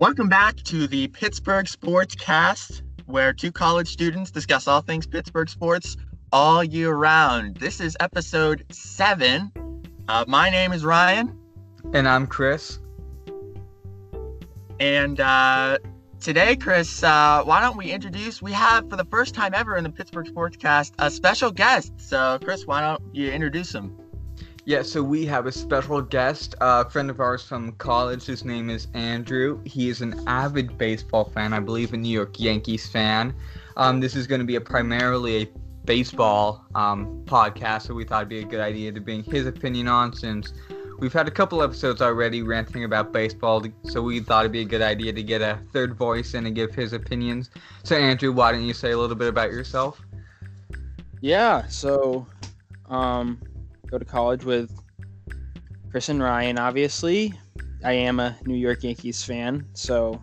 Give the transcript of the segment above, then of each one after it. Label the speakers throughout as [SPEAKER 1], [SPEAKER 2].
[SPEAKER 1] Welcome back to the Pittsburgh Sports Cast, where two college students discuss all things Pittsburgh sports all year round. This is episode seven. Uh, my name is Ryan.
[SPEAKER 2] And I'm Chris.
[SPEAKER 1] And uh, today, Chris, uh, why don't we introduce? We have, for the first time ever in the Pittsburgh Sportscast, a special guest. So, Chris, why don't you introduce him?
[SPEAKER 2] Yeah, so we have a special guest, a friend of ours from college. His name is Andrew. He is an avid baseball fan, I believe a New York Yankees fan. Um, this is going to be a primarily a baseball um, podcast, so we thought it'd be a good idea to bring his opinion on since we've had a couple episodes already ranting about baseball, so we thought it'd be a good idea to get a third voice in and give his opinions. So, Andrew, why don't you say a little bit about yourself?
[SPEAKER 3] Yeah, so um, go to college with Chris and Ryan. Obviously, I am a New York Yankees fan, so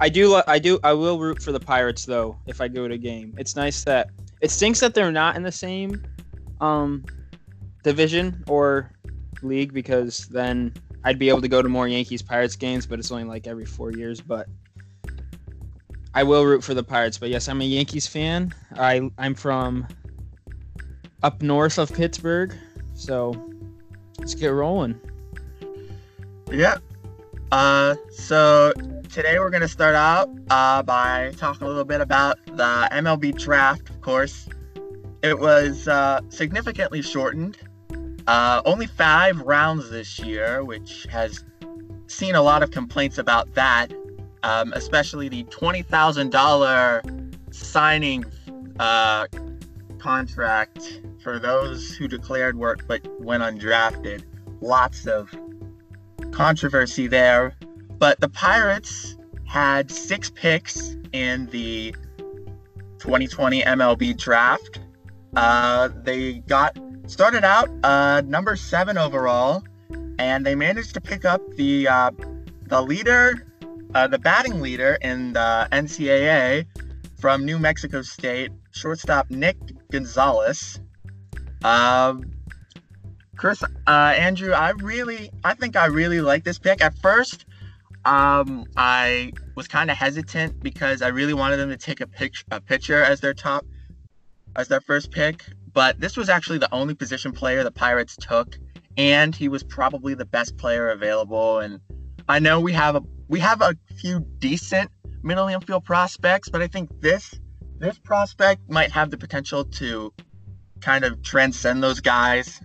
[SPEAKER 3] I do. I do. I will root for the Pirates though if I go to a game. It's nice that it stinks that they're not in the same um, division or league because then I'd be able to go to more Yankees Pirates games, but it's only like every four years. But I will root for the Pirates. But yes, I'm a Yankees fan. I I'm from up north of Pittsburgh, so let's get rolling.
[SPEAKER 1] Yep. Uh, so today we're gonna start out uh, by talking a little bit about the MLB draft. Of course, it was uh, significantly shortened. Uh, only five rounds this year, which has seen a lot of complaints about that, um, especially the twenty thousand dollar signing uh, contract for those who declared work but went undrafted. Lots of controversy there. But the Pirates had six picks in the 2020 MLB draft. Uh, they got started out uh, number seven overall, and they managed to pick up the uh, the leader, uh, the batting leader in the NCAA from New Mexico State, shortstop Nick Gonzales. Um, Chris, uh, Andrew, I really, I think I really like this pick. At first, um, I was kind of hesitant because I really wanted them to take a, pic- a pitcher as their top, as their first pick. But this was actually the only position player the Pirates took, and he was probably the best player available. And I know we have a we have a few decent middle infield prospects, but I think this this prospect might have the potential to kind of transcend those guys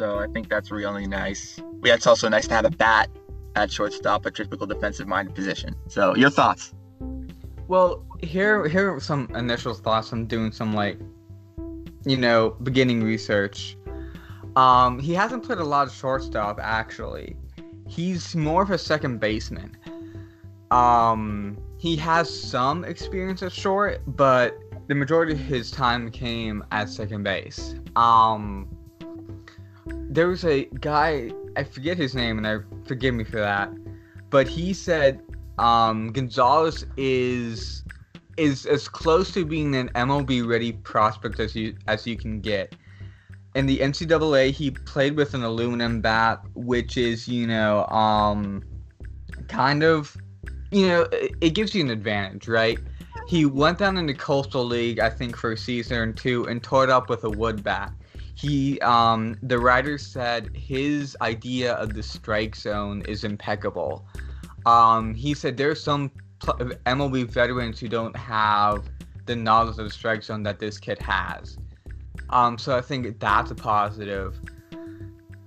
[SPEAKER 1] so I think that's really nice. Yeah, it's also nice to have a bat at shortstop, a typical defensive minded position. So your thoughts?
[SPEAKER 2] Well, here here are some initial thoughts. I'm doing some like, you know, beginning research. Um, he hasn't played a lot of shortstop actually. He's more of a second baseman. Um, he has some experience at short, but the majority of his time came at second base. Um, there was a guy I forget his name, and I forgive me for that, but he said um, Gonzales is is as close to being an MLB ready prospect as you as you can get. In the NCAA, he played with an aluminum bat, which is you know um, kind of you know it, it gives you an advantage, right? He went down in the Coastal League, I think, for a season or two, and tore it up with a wood bat. He um the writer said his idea of the strike zone is impeccable. Um he said there's some mlb veterans who don't have the knowledge of the strike zone that this kid has. Um so i think that's a positive.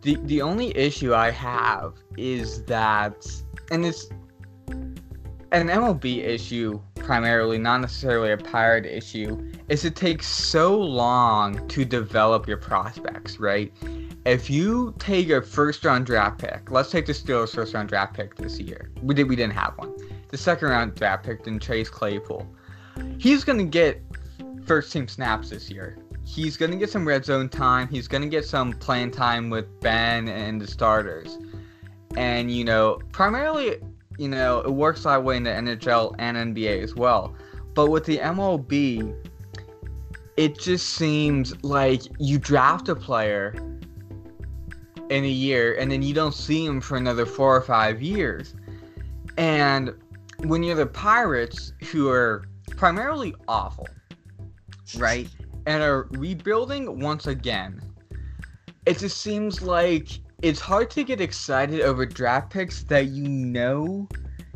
[SPEAKER 2] The the only issue i have is that and it's an mlb issue primarily not necessarily a pirate issue is it takes so long to develop your prospects, right? If you take a first round draft pick, let's take the Steelers first round draft pick this year. We did we didn't have one. The second round draft pick in Chase Claypool. He's gonna get first team snaps this year. He's gonna get some red zone time. He's gonna get some playing time with Ben and the starters. And you know, primarily, you know, it works that way in the NHL and NBA as well. But with the MLB, it just seems like you draft a player in a year and then you don't see him for another four or five years. And when you're the Pirates, who are primarily awful, right, and are rebuilding once again, it just seems like it's hard to get excited over draft picks that you know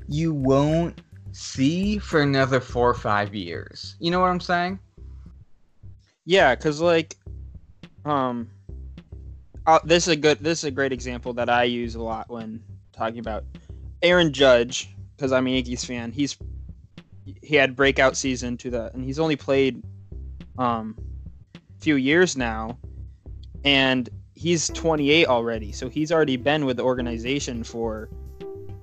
[SPEAKER 2] you won't see for another four or five years. You know what I'm saying?
[SPEAKER 3] Yeah, because like, um, uh, this is a good, this is a great example that I use a lot when talking about Aaron Judge, because I'm a Yankees fan. He's he had breakout season to the, and he's only played um few years now, and he's 28 already, so he's already been with the organization for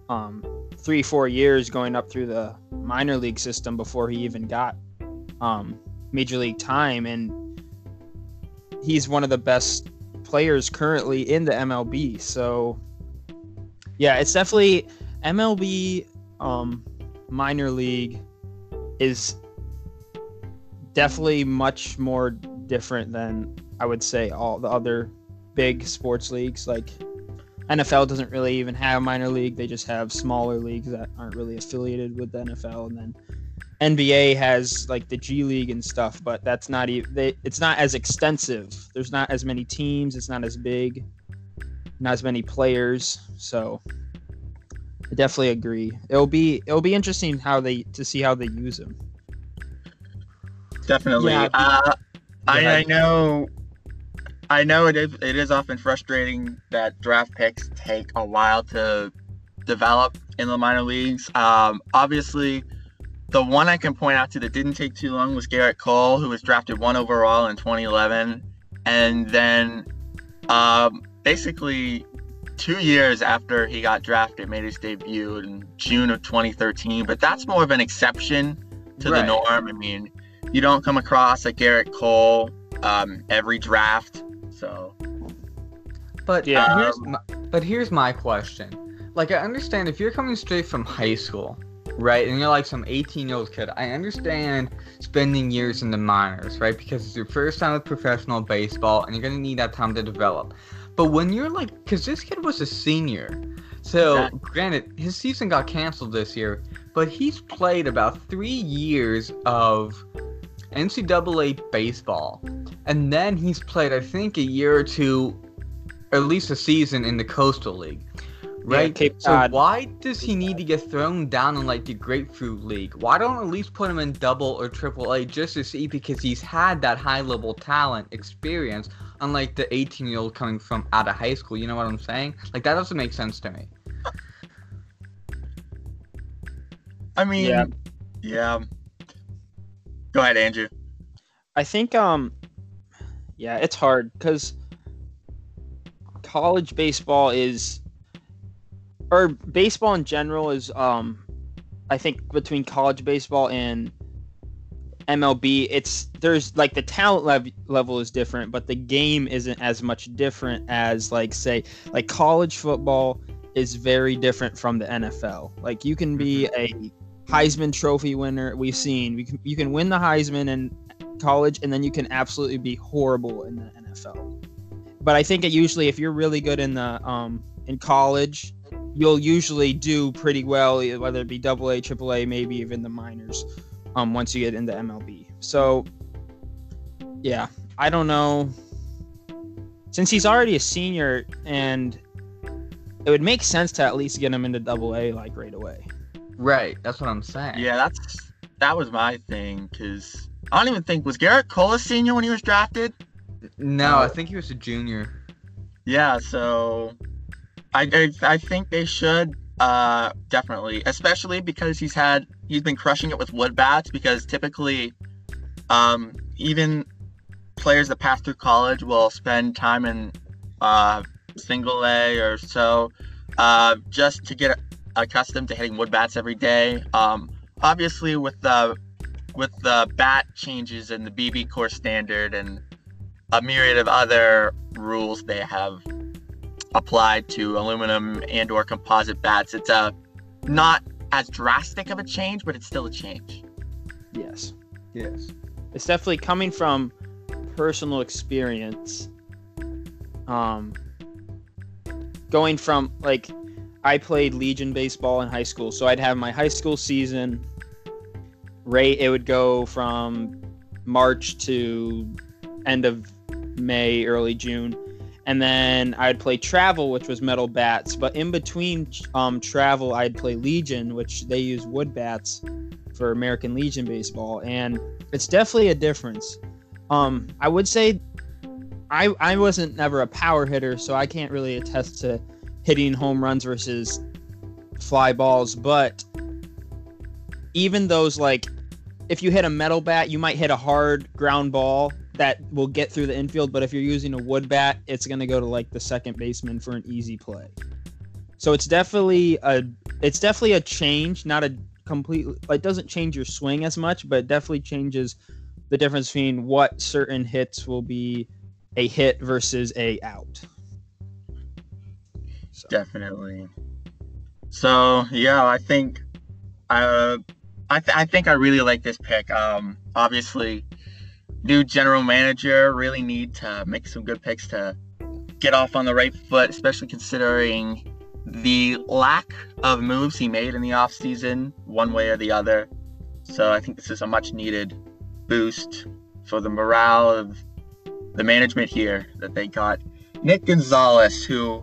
[SPEAKER 3] um three four years, going up through the minor league system before he even got um major league time, and he's one of the best players currently in the MLB. So yeah, it's definitely MLB um, minor league is definitely much more different than I would say all the other big sports leagues. Like NFL doesn't really even have a minor league; they just have smaller leagues that aren't really affiliated with the NFL, and then NBA has like the G League and stuff, but that's not even. They, it's not as extensive. There's not as many teams. It's not as big. Not as many players. So I definitely agree. It'll be it'll be interesting how they to see how they use them.
[SPEAKER 1] Definitely.
[SPEAKER 2] Yeah.
[SPEAKER 1] Uh, I, I know. I know it is. It is often frustrating that draft picks take a while to develop in the minor leagues. Um, obviously, the one I can point out to that didn't take too long was Gerrit Cole, who was drafted one overall in 2011, and then um, basically two years after he got drafted, made his debut in June of 2013. But that's more of an exception to
[SPEAKER 2] Right.
[SPEAKER 1] the norm. I mean, you don't come across a Gerrit Cole um, every draft. So
[SPEAKER 2] But
[SPEAKER 3] Yeah.
[SPEAKER 2] here's um, my, but here's my question. Like I understand if you're coming straight from high school, right, and you're like some 18 year old kid, I understand spending years in the minors, right, because it's your first time with professional baseball, and you're gonna need that time to develop. But when you're like, because this kid was a senior, so
[SPEAKER 1] Exactly.
[SPEAKER 2] granted his season got canceled this year, but he's played about three years of NCAA baseball, and then he's played I think a year or two at least a season in the Coastal League. Right?
[SPEAKER 3] Cape
[SPEAKER 2] so why does he need to get thrown down in like the Grapefruit League? Why don't at least put him in double or triple A just to see because he's had that high level talent experience, unlike the 18 year old coming from out of high school. You know what I'm saying? Like that doesn't make sense to me.
[SPEAKER 1] I mean,
[SPEAKER 3] Yeah.
[SPEAKER 1] yeah. Go ahead, Andrew.
[SPEAKER 3] I think um yeah, it's hard cuz college baseball is or baseball in general is um I think between college baseball and MLB it's there's like the talent lev- level is different but the game isn't as much different as like say like college football is very different from the NFL. Like you can be a Heisman Trophy winner. We've seen we can, you can win the Heisman in college, and then you can absolutely be horrible in the NFL. But I think it usually, if you're really good in the um, in college, you'll usually do pretty well, whether it be Double A, Triple A, maybe even the minors. Um, once you get into MLB, so yeah, I don't know. Since he's already a senior, and it would make sense to at least get him into Double A like right away.
[SPEAKER 2] Right. That's what I'm saying.
[SPEAKER 1] Yeah, that's that was my thing because I don't even think was Gerrit Cole a senior when he was drafted.
[SPEAKER 2] No, I
[SPEAKER 1] Uh,
[SPEAKER 2] think he was a junior.
[SPEAKER 1] Yeah, so I I, I think they should uh definitely, especially because he's had he's been crushing it with wood bats because typically um even players that pass through college will spend time in uh single A or so uh just to get accustomed to hitting wood bats every day. Um obviously with the with the bat changes and the BBCOR standard and a myriad of other rules they have applied to aluminum and or composite bats it's a not as drastic of a change but it's still a change
[SPEAKER 3] Yes.
[SPEAKER 2] Yes.
[SPEAKER 3] it's definitely coming from personal experience um going from like I played Legion baseball in high school, so I'd have my high school season. Rate it would go from March to end of May, early June, and then I'd play travel, which was metal bats. But in between um, travel, I'd play Legion, which they use wood bats for American Legion baseball, and it's definitely a difference. Um, I would say I I wasn't never a power hitter, so I can't really attest to hitting home runs versus fly balls, but even those like if you hit a metal bat, you might hit a hard ground ball that will get through the infield, but if you're using a wood bat, it's going to go to like the second baseman for an easy play. So it's definitely a it's definitely a change, not a complete it doesn't change your swing as much, but it definitely changes the difference between what certain hits will be a hit versus a out.
[SPEAKER 1] So. Definitely. So yeah, I think, uh, I th- I think I really like this pick. Um, obviously, new general manager really need to make some good picks to get off on the right foot, especially considering the lack of moves he made in the offseason, one way or the other. So I think this is a much needed boost for the morale of the management here that they got Nick Gonzales, who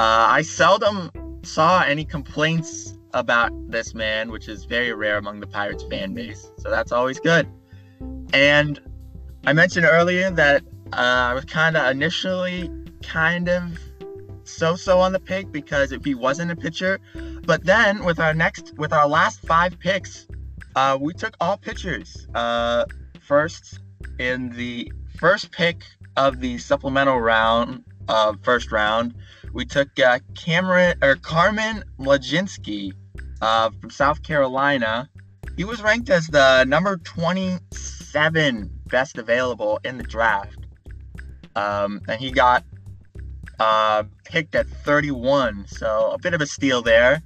[SPEAKER 1] uh, I seldom saw any complaints about this man, which is very rare among the Pirates fan base. So that's always good. And I mentioned earlier that uh, I was kind of initially kind of so-so on the pick because if he wasn't a pitcher, but then with our next, with our last five picks, uh, we took all pitchers. Uh, first in the first pick of the supplemental round, uh, first round, we took uh, Cameron or Carmen Mlodzinski uh, from South Carolina. He was ranked as the number 27 best available in the draft, um, and he got uh, picked at 31. So a bit of a steal there.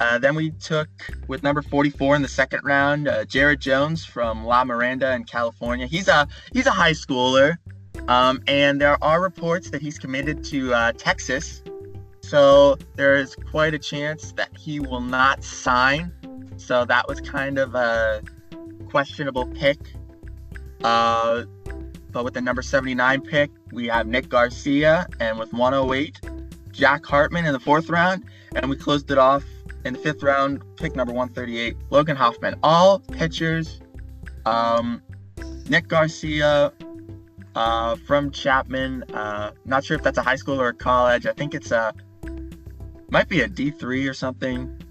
[SPEAKER 1] Uh, then we took with number 44 in the second round, uh, Jared Jones from La Mirada in California. He's a he's a high schooler, um, and there are reports that he's committed to uh, Texas. So there is quite a chance that he will not sign. So that was kind of a questionable pick. Uh, but with the number 79 pick, we have Nick Garcia, and with 108, Jack Hartman in the fourth round, and we closed it off in the fifth round, pick number 138, Logan Hoffman. All pitchers. Um, Nick Garcia uh, from Chapman. Uh, not sure if that's a high school or a college. I think it's a might be a D3 or something.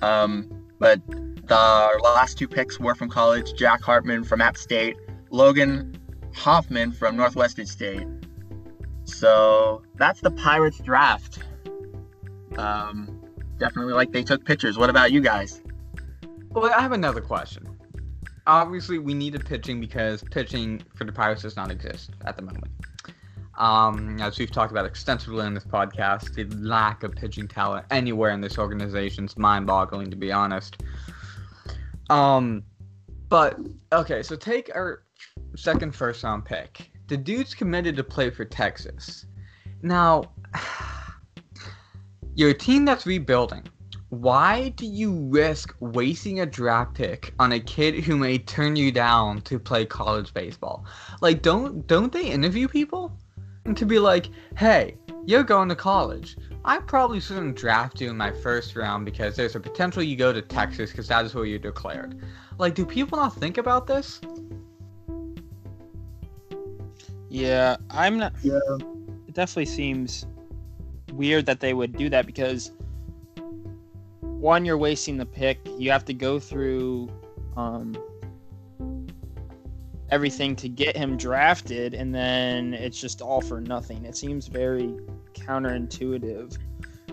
[SPEAKER 1] Um, but the last two picks were from college. Jack Hartman from App State, Logan Hoffman from Northwestern State. So that's the Pirates draft. Um, definitely like they took pictures. What about you guys?
[SPEAKER 2] Well, I have another question. Obviously, we needed pitching because pitching for the Pirates does not exist at the moment. Um, as we've talked about extensively in this podcast, the lack of pitching talent anywhere in this organization is mind-boggling, to be honest. Um, but okay, so take our second first round pick. The dude's committed to play for Texas. Now, you're a team that's rebuilding. Why do you risk wasting a draft pick on a kid who may turn you down to play college baseball? Like, don't don't they interview people? And to be like, hey, you're going to college. I probably shouldn't draft you in my first round because there's a potential you go to Texas because that is where you're declared. Like, do people not think about this?
[SPEAKER 3] Yeah, I'm not.
[SPEAKER 1] Yeah.
[SPEAKER 3] It definitely seems weird that they would do that because one, you're wasting the pick. You have to go through um, everything to get him drafted, and then it's just all for nothing. It seems very counterintuitive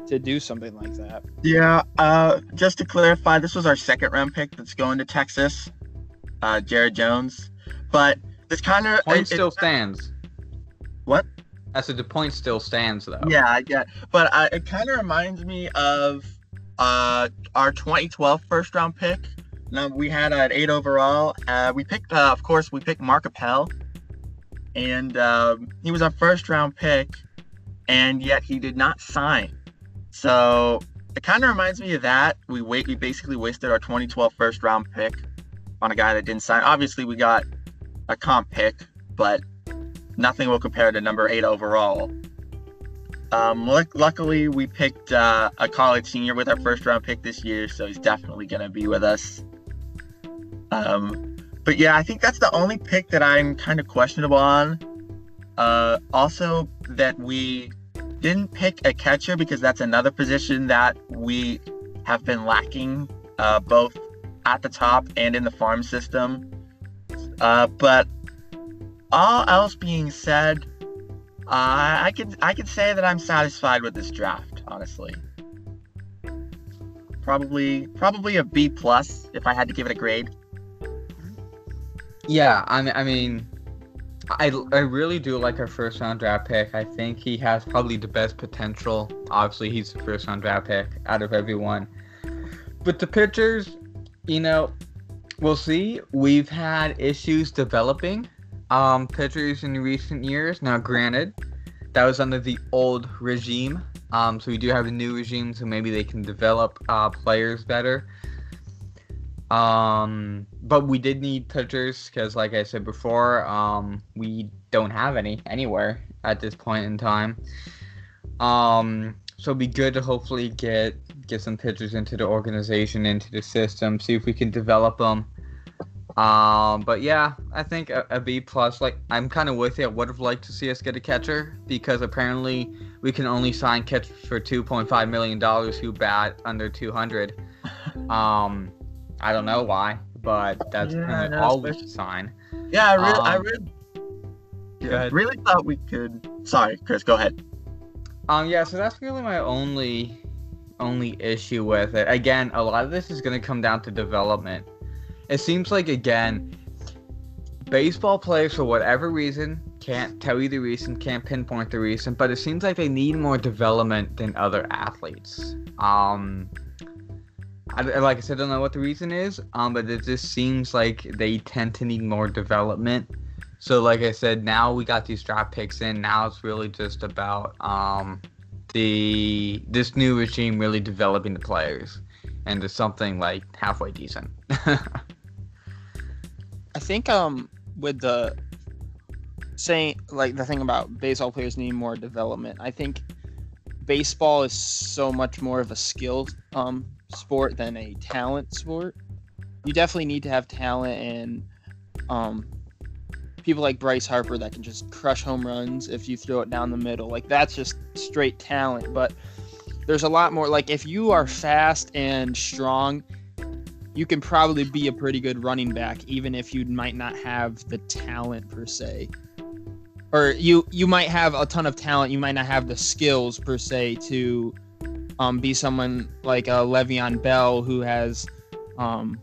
[SPEAKER 3] to do something like that.
[SPEAKER 1] Yeah, uh, just to clarify, this was our second round pick that's going to Texas, uh, Jared Jones. But this kind of
[SPEAKER 2] point still stands.
[SPEAKER 1] What?
[SPEAKER 2] I said the point still stands though.
[SPEAKER 1] Yeah, I get. But uh, it kind of reminds me of uh, our 2012 first round pick. Now we had an eight overall. Uh, we picked, uh, of course, we picked Mark Appel, and um, he was our first round pick, and yet he did not sign. So it kind of reminds me of that. We wait. We basically wasted our 2012 first round pick on a guy that didn't sign. Obviously, we got a comp pick, but nothing will compare to number eight overall. Um, luckily, we picked uh, a college senior with our first round pick this year, so he's definitely going to be with us. Um, but yeah, I think that's the only pick that I'm kind of questionable on. Uh, also, that we didn't pick a catcher because that's another position that we have been lacking uh, both at the top and in the farm system. Uh, but all else being said, uh, I could I could say that I'm satisfied with this draft, honestly. Probably probably a B plus if I had to give it a grade.
[SPEAKER 2] Yeah, I mean, I mean, I, I really do like our first round draft pick. I think he has probably the best potential. Obviously, he's the first round draft pick out of everyone. But the pitchers, you know, we'll see. We've had issues developing um, pitchers in recent years. Now, granted, that was under the old regime. Um, so we do have a new regime, so maybe they can develop uh, players better. Um, but we did need pitchers because, like I said before, um, we don't have any anywhere at this point in time. Um, so it'd be good to hopefully get get some pitchers into the organization, into the system, see if we can develop them. Um, but yeah, I think a, a B plus. Like I'm kind of with you. I would have liked to see us get a catcher because apparently we can only sign catchers for 2.5 million dollars who bat under 200. Um, I don't know why, but that's yeah, no, all we should sign.
[SPEAKER 1] Yeah, I really, um, I really, yeah, really thought we could. Sorry, Chris, go ahead.
[SPEAKER 2] Um, yeah, so that's really my only, only issue with it. Again, a lot of this is going to come down to development. It seems like again, baseball players for whatever reason can't tell you the reason, can't pinpoint the reason, but it seems like they need more development than other athletes. Um, I, like I said, I don't know what the reason is, um, but it just seems like they tend to need more development. So, like I said, now we got these draft picks in. Now it's really just about um, the this new regime really developing the players into something like halfway decent.
[SPEAKER 3] I think um with the saying like the thing about baseball players needing more development, I think baseball is so much more of a skill um sport than a talent sport. You definitely need to have talent and um, people like Bryce Harper that can just crush home runs if you throw it down the middle. Like that's just straight talent. But there's a lot more. Like if you are fast and strong, you can probably be a pretty good running back, even if you might not have the talent per se. Or you you might have a ton of talent, you might not have the skills per se to um, be someone like a Le'Veon Bell who has um,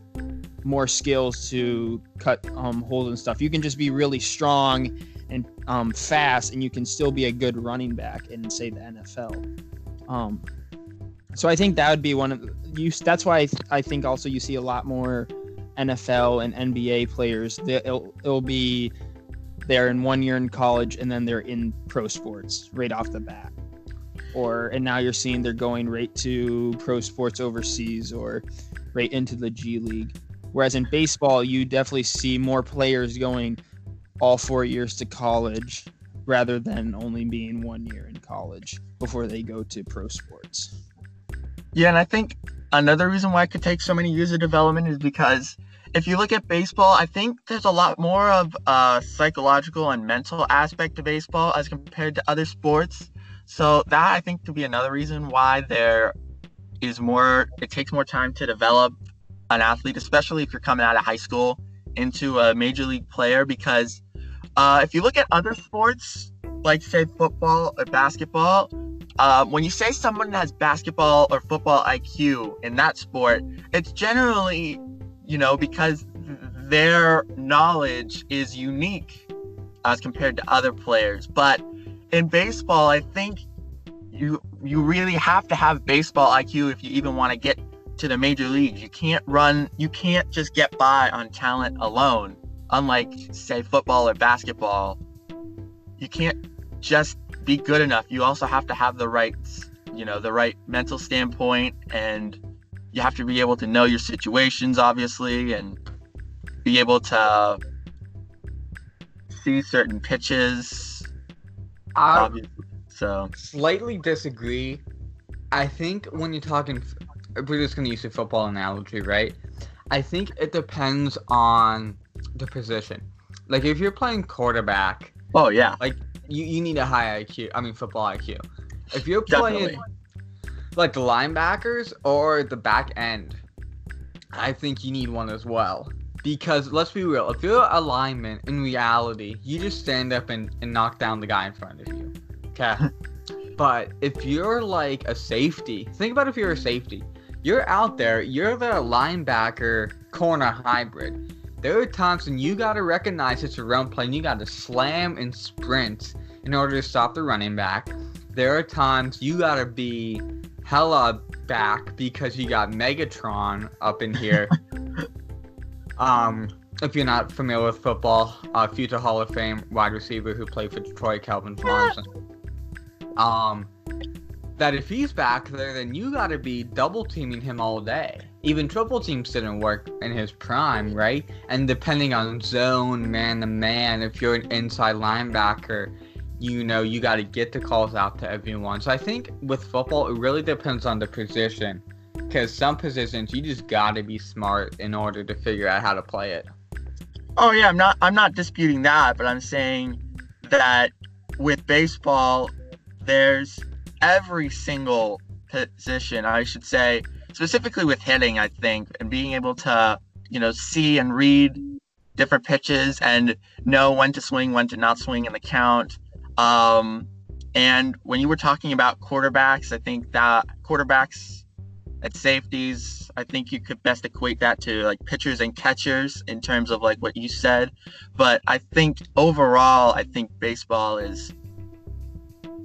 [SPEAKER 3] more skills to cut um, holes and stuff. You can just be really strong and um, fast, and you can still be a good running back in say the NFL. Um, so I think that would be one of you. That's why I, th- I think also you see a lot more NFL and NBA players. It'll, it'll be they're in one year in college and then they're in pro sports right off the bat or and now you're seeing they're going right to pro sports overseas or right into the G League. Whereas in baseball, you definitely see more players going all four years to college rather than only being one year in college before they go to pro sports.
[SPEAKER 1] Yeah, and I think another reason why it could take so many years of development is because if you look at baseball, I think there's a lot more of a psychological and mental aspect to baseball as compared to other sports. So that I think could be another reason why there is more. It takes more time to develop an athlete, especially if you're coming out of high school into a major league player. Because uh, if you look at other sports, like say football or basketball, uh, when you say someone has basketball or football IQ in that sport, it's generally, you know, because their knowledge is unique as compared to other players. But in baseball, I think you you really have to have baseball IQ if you even want to get to the major leagues. You can't run, you can't just get by on talent alone. Unlike say football or basketball, you can't just be good enough. You also have to have the right you know the right mental standpoint and you have to be able to know your situations obviously and be able to see certain pitches obviously. So
[SPEAKER 2] slightly disagree. I think when you're talking, we're just gonna use a football analogy, right? I think it depends on the position. Like if you're playing quarterback,
[SPEAKER 1] oh yeah Like
[SPEAKER 2] you, you need a high IQ. I mean football IQ. If you're playing like the linebackers or the back end, I think you need one as well. Because let's be real, if you're a lineman, in reality, you just stand up and, and knock down the guy in front of you. Okay. but if you're like a safety, think about if you're a safety. You're out there, you're the linebacker corner hybrid. There are times when you gotta recognize it's a run play and you gotta slam and sprint in order to stop the running back. There are times you gotta be hella back because you got Megatron up in here. um, if you're not familiar with football, uh, future Hall of Fame wide receiver who played for Detroit, Calvin Johnson. Um, that if he's back there, then you gotta be double teaming him all day. Even triple teams didn't work in his prime, right? And depending on zone, man to man, if you're an inside linebacker, you know you got to get the calls out to everyone. So I think with football, it really depends on the position. Because some positions you just got to be smart in order to figure out how to play it.
[SPEAKER 1] Oh yeah, I'm not I'm not disputing that, but I'm saying that with baseball, there's every single position, I should say, specifically with hitting, I think, and being able to, you know, see and read different pitches and know when to swing, when to not swing in the count. Um, and when you were talking about quarterbacks, I think that quarterbacks at safeties, I think you could best equate that to like pitchers and catchers in terms of like what you said. But I think overall, I think baseball is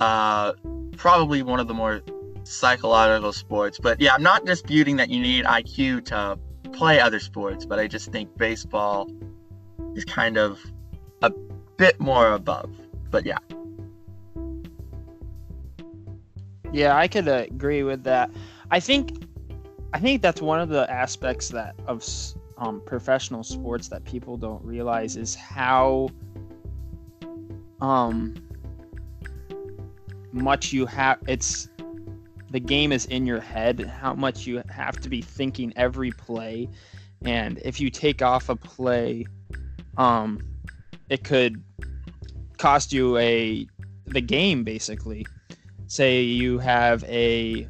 [SPEAKER 1] uh, probably one of the more psychological sports. But yeah, I'm not disputing that you need IQ to play other sports, but I just think baseball is kind of a bit more above. But yeah.
[SPEAKER 3] Yeah, I could agree with that. I think, I think that's one of the aspects that of um, professional sports that people don't realize is how um much you have. It's the game is in your head. How much you have to be thinking every play, and if you take off a play, um, it could cost you a the game basically say you have a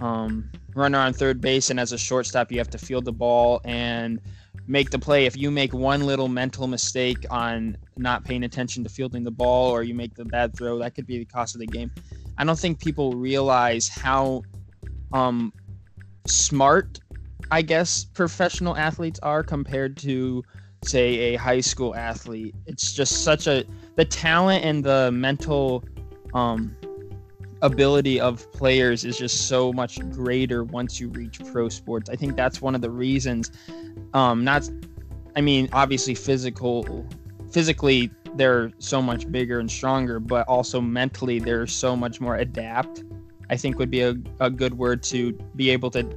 [SPEAKER 3] um, runner on third base and as a shortstop you have to field the ball and make the play. If you make one little mental mistake on not paying attention to fielding the ball or you make the bad throw that could be the cost of the game. I don't think people realize how um, smart i guess professional athletes are compared to say a high school athlete. It's just such a the talent and the mental um, ability of players is just so much greater once you reach pro sports. I think that's one of the reasons. Um, not, I mean, obviously physical, physically they're so much bigger and stronger, but also mentally they're so much more adapt. I think would be a, a good word to be able to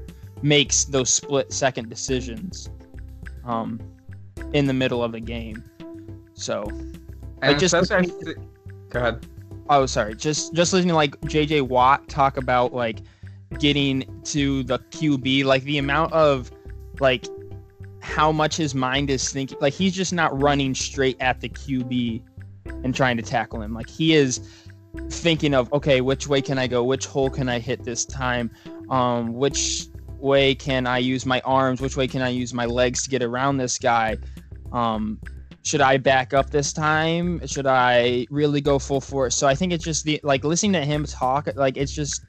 [SPEAKER 3] make those split second decisions, um, in the middle of the game. So
[SPEAKER 2] And
[SPEAKER 3] Like, just
[SPEAKER 2] I thi- go ahead.
[SPEAKER 3] Oh sorry. Just just listening to like jj watt talk about like getting to the qb like the amount of like how much his mind is thinking like he's just not running straight at the qb and trying to tackle him. Like he is thinking of okay which way can i go? Which hole can i hit this time? Um which way can i use my arms? Which way can i use my legs to get around this guy? Um should I back up this time? Should I really go full force? So I think it's just the like listening to him talk, like it's just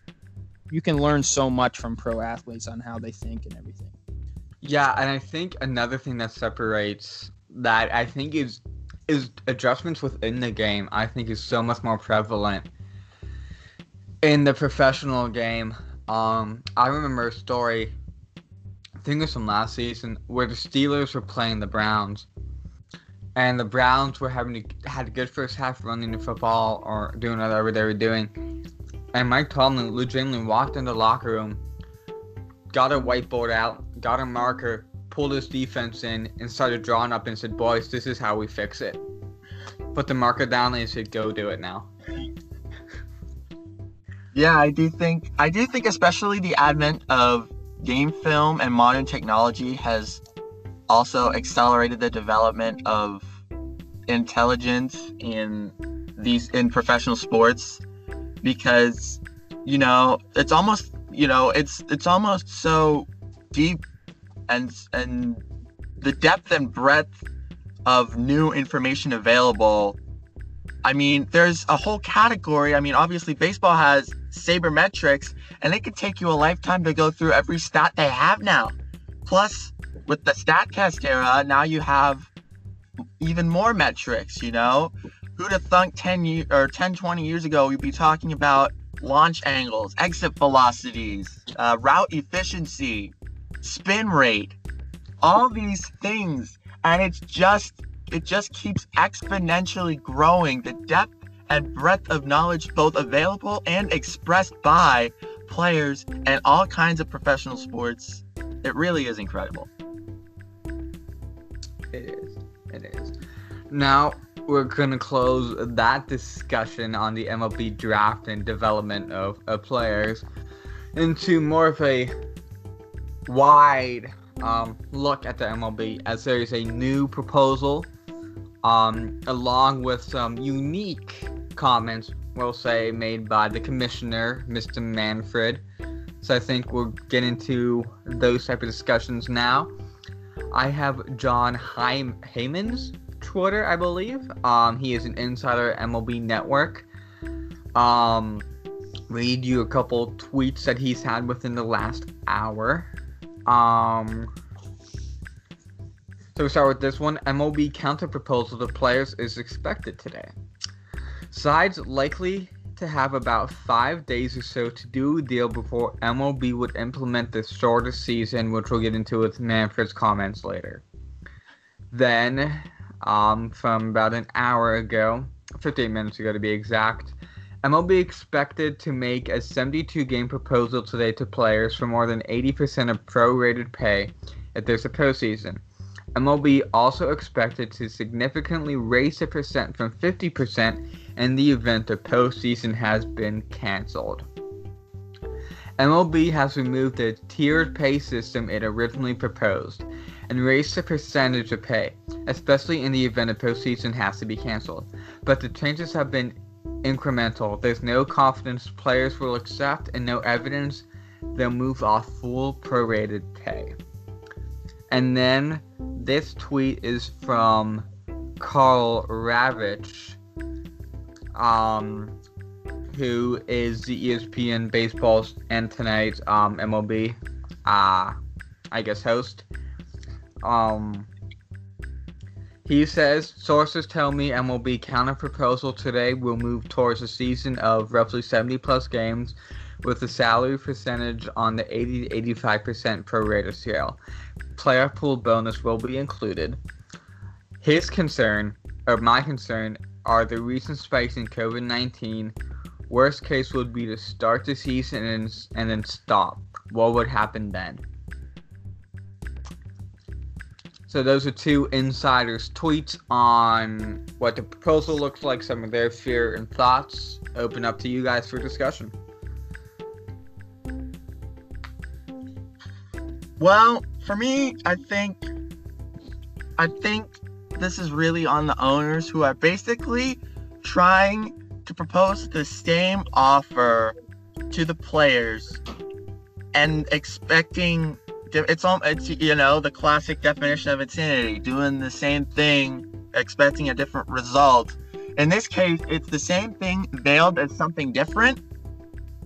[SPEAKER 3] you can learn so much from pro athletes on how they think and everything.
[SPEAKER 2] Yeah, and I think another thing that separates that I think is is adjustments within the game. I think is so much more prevalent in the professional game. Um, I remember a story. I think it was from last season where the Steelers were playing the Browns, and the Browns were having to, had a good first half running the football or doing whatever they were doing, and Mike Tomlin legitimately walked in the locker room, got a whiteboard out, got a marker, pulled his defense in, and started drawing up and said, "Boys, this is how we fix it." Put the marker down and said, "Go do it now."
[SPEAKER 1] Yeah, I do think I do think especially the advent of game film and modern technology has also accelerated the development of intelligence in these in professional sports because you know it's almost you know it's it's almost so deep and and the depth and breadth of new information available. I mean there's a whole category. I mean obviously baseball has sabermetrics and it could take you a lifetime to go through every stat they have now. Plus with the statcast era now you have even more metrics you know? Who'd have thunk 10 year, or 10 20 years ago we'd be talking about launch angles exit velocities uh, route efficiency spin rate all these things. And it's just it just keeps exponentially growing. The depth and breadth of knowledge both available and expressed by players and all kinds of professional sports it really is incredible
[SPEAKER 2] It is. It is. Now we're gonna close that discussion on the MLB draft and development of, of players into more of a wide um, look at the MLB as there is a new proposal um, along with some unique comments we'll say made by the commissioner mr manfred so i think we'll get into those type of discussions now i have john Heim- Heyman's twitter i believe um, he is an insider at mlb network um, read you a couple tweets that he's had within the last hour um, so we start with this one. MLB counter proposal to players is expected today. Sides likely to have about five days or so to do a deal before MLB would implement the shorter season, which we'll get into with Manfred's comments later. Then, um, from about an hour ago, 15 minutes ago to be exact, MLB expected to make a 72 game proposal today to players for more than 80% of prorated pay if there's a postseason. MLB also expected to significantly raise the percent from 50% in the event the postseason has been canceled. MLB has removed the tiered pay system it originally proposed and raised the percentage of pay, especially in the event a postseason has to be canceled. But the changes have been incremental. There's no confidence players will accept and no evidence they'll move off full prorated pay. And then this tweet is from Karl Ravech, um, who is the ESPN Baseball and Tonight um, MLB, uh, I guess, host. Um, he says sources tell me MLB counter proposal today will move towards a season of roughly 70 plus games with the salary percentage on the 80 to 85% prorated scale. Player pool bonus will be included. His concern, or my concern, are the recent spikes in COVID 19. Worst case would be to start the season and, and then stop. What would happen then? So those are two insiders' tweets on what the proposal looks like, some of their fear and thoughts. Open up to you guys for discussion.
[SPEAKER 1] Well, for me, I think I think this is really on the owners who are basically trying to propose the same offer to the players and expecting it's all it's you know the classic definition of insanity doing the same thing expecting a different result. In this case it's the same thing veiled as something different.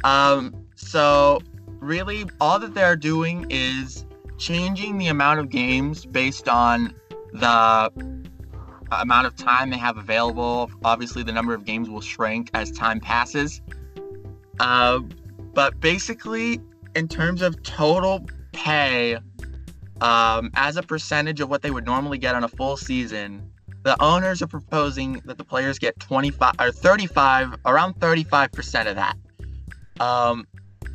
[SPEAKER 1] Um so really all that they're doing is changing the amount of games based on the amount of time they have available. Obviously, the number of games will shrink as time passes. Uh, but basically, in terms of total pay, um, as a percentage of what they would normally get on a full season, the owners are proposing that the players get 25 or 35, around 35% of that. Um,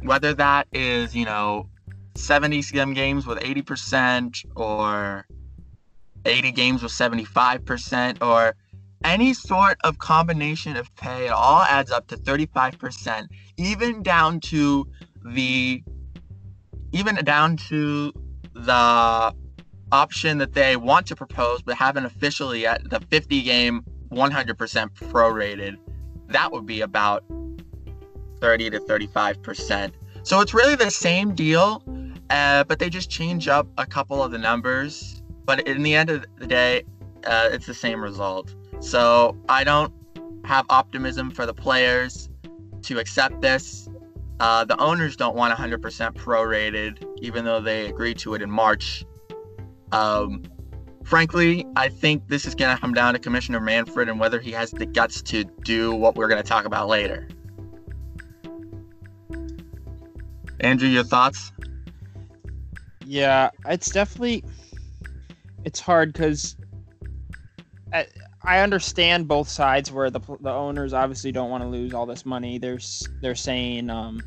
[SPEAKER 1] whether that is, you know, 70 some games with 80% or 80 games with 75% or any sort of combination of pay, it all adds up to 35%, even down to the even down to the option that they want to propose but haven't officially yet, the 50 game 100% prorated. That would be about 30 to 35%. So it's really the same deal, uh, but they just change up a couple of the numbers. But in the end of the day, uh, it's the same result. So I don't have optimism for the players to accept this. Uh, the owners don't want 100% prorated, even though they agreed to it in March. Um, frankly, I think this is going to come down to Commissioner Manfred and whether he has the guts to do what we're going to talk about later. Andrew, your thoughts?
[SPEAKER 3] Yeah, it's definitely it's hard because I, understand both sides where the the owners obviously don't want to lose all this money. They're they're saying um,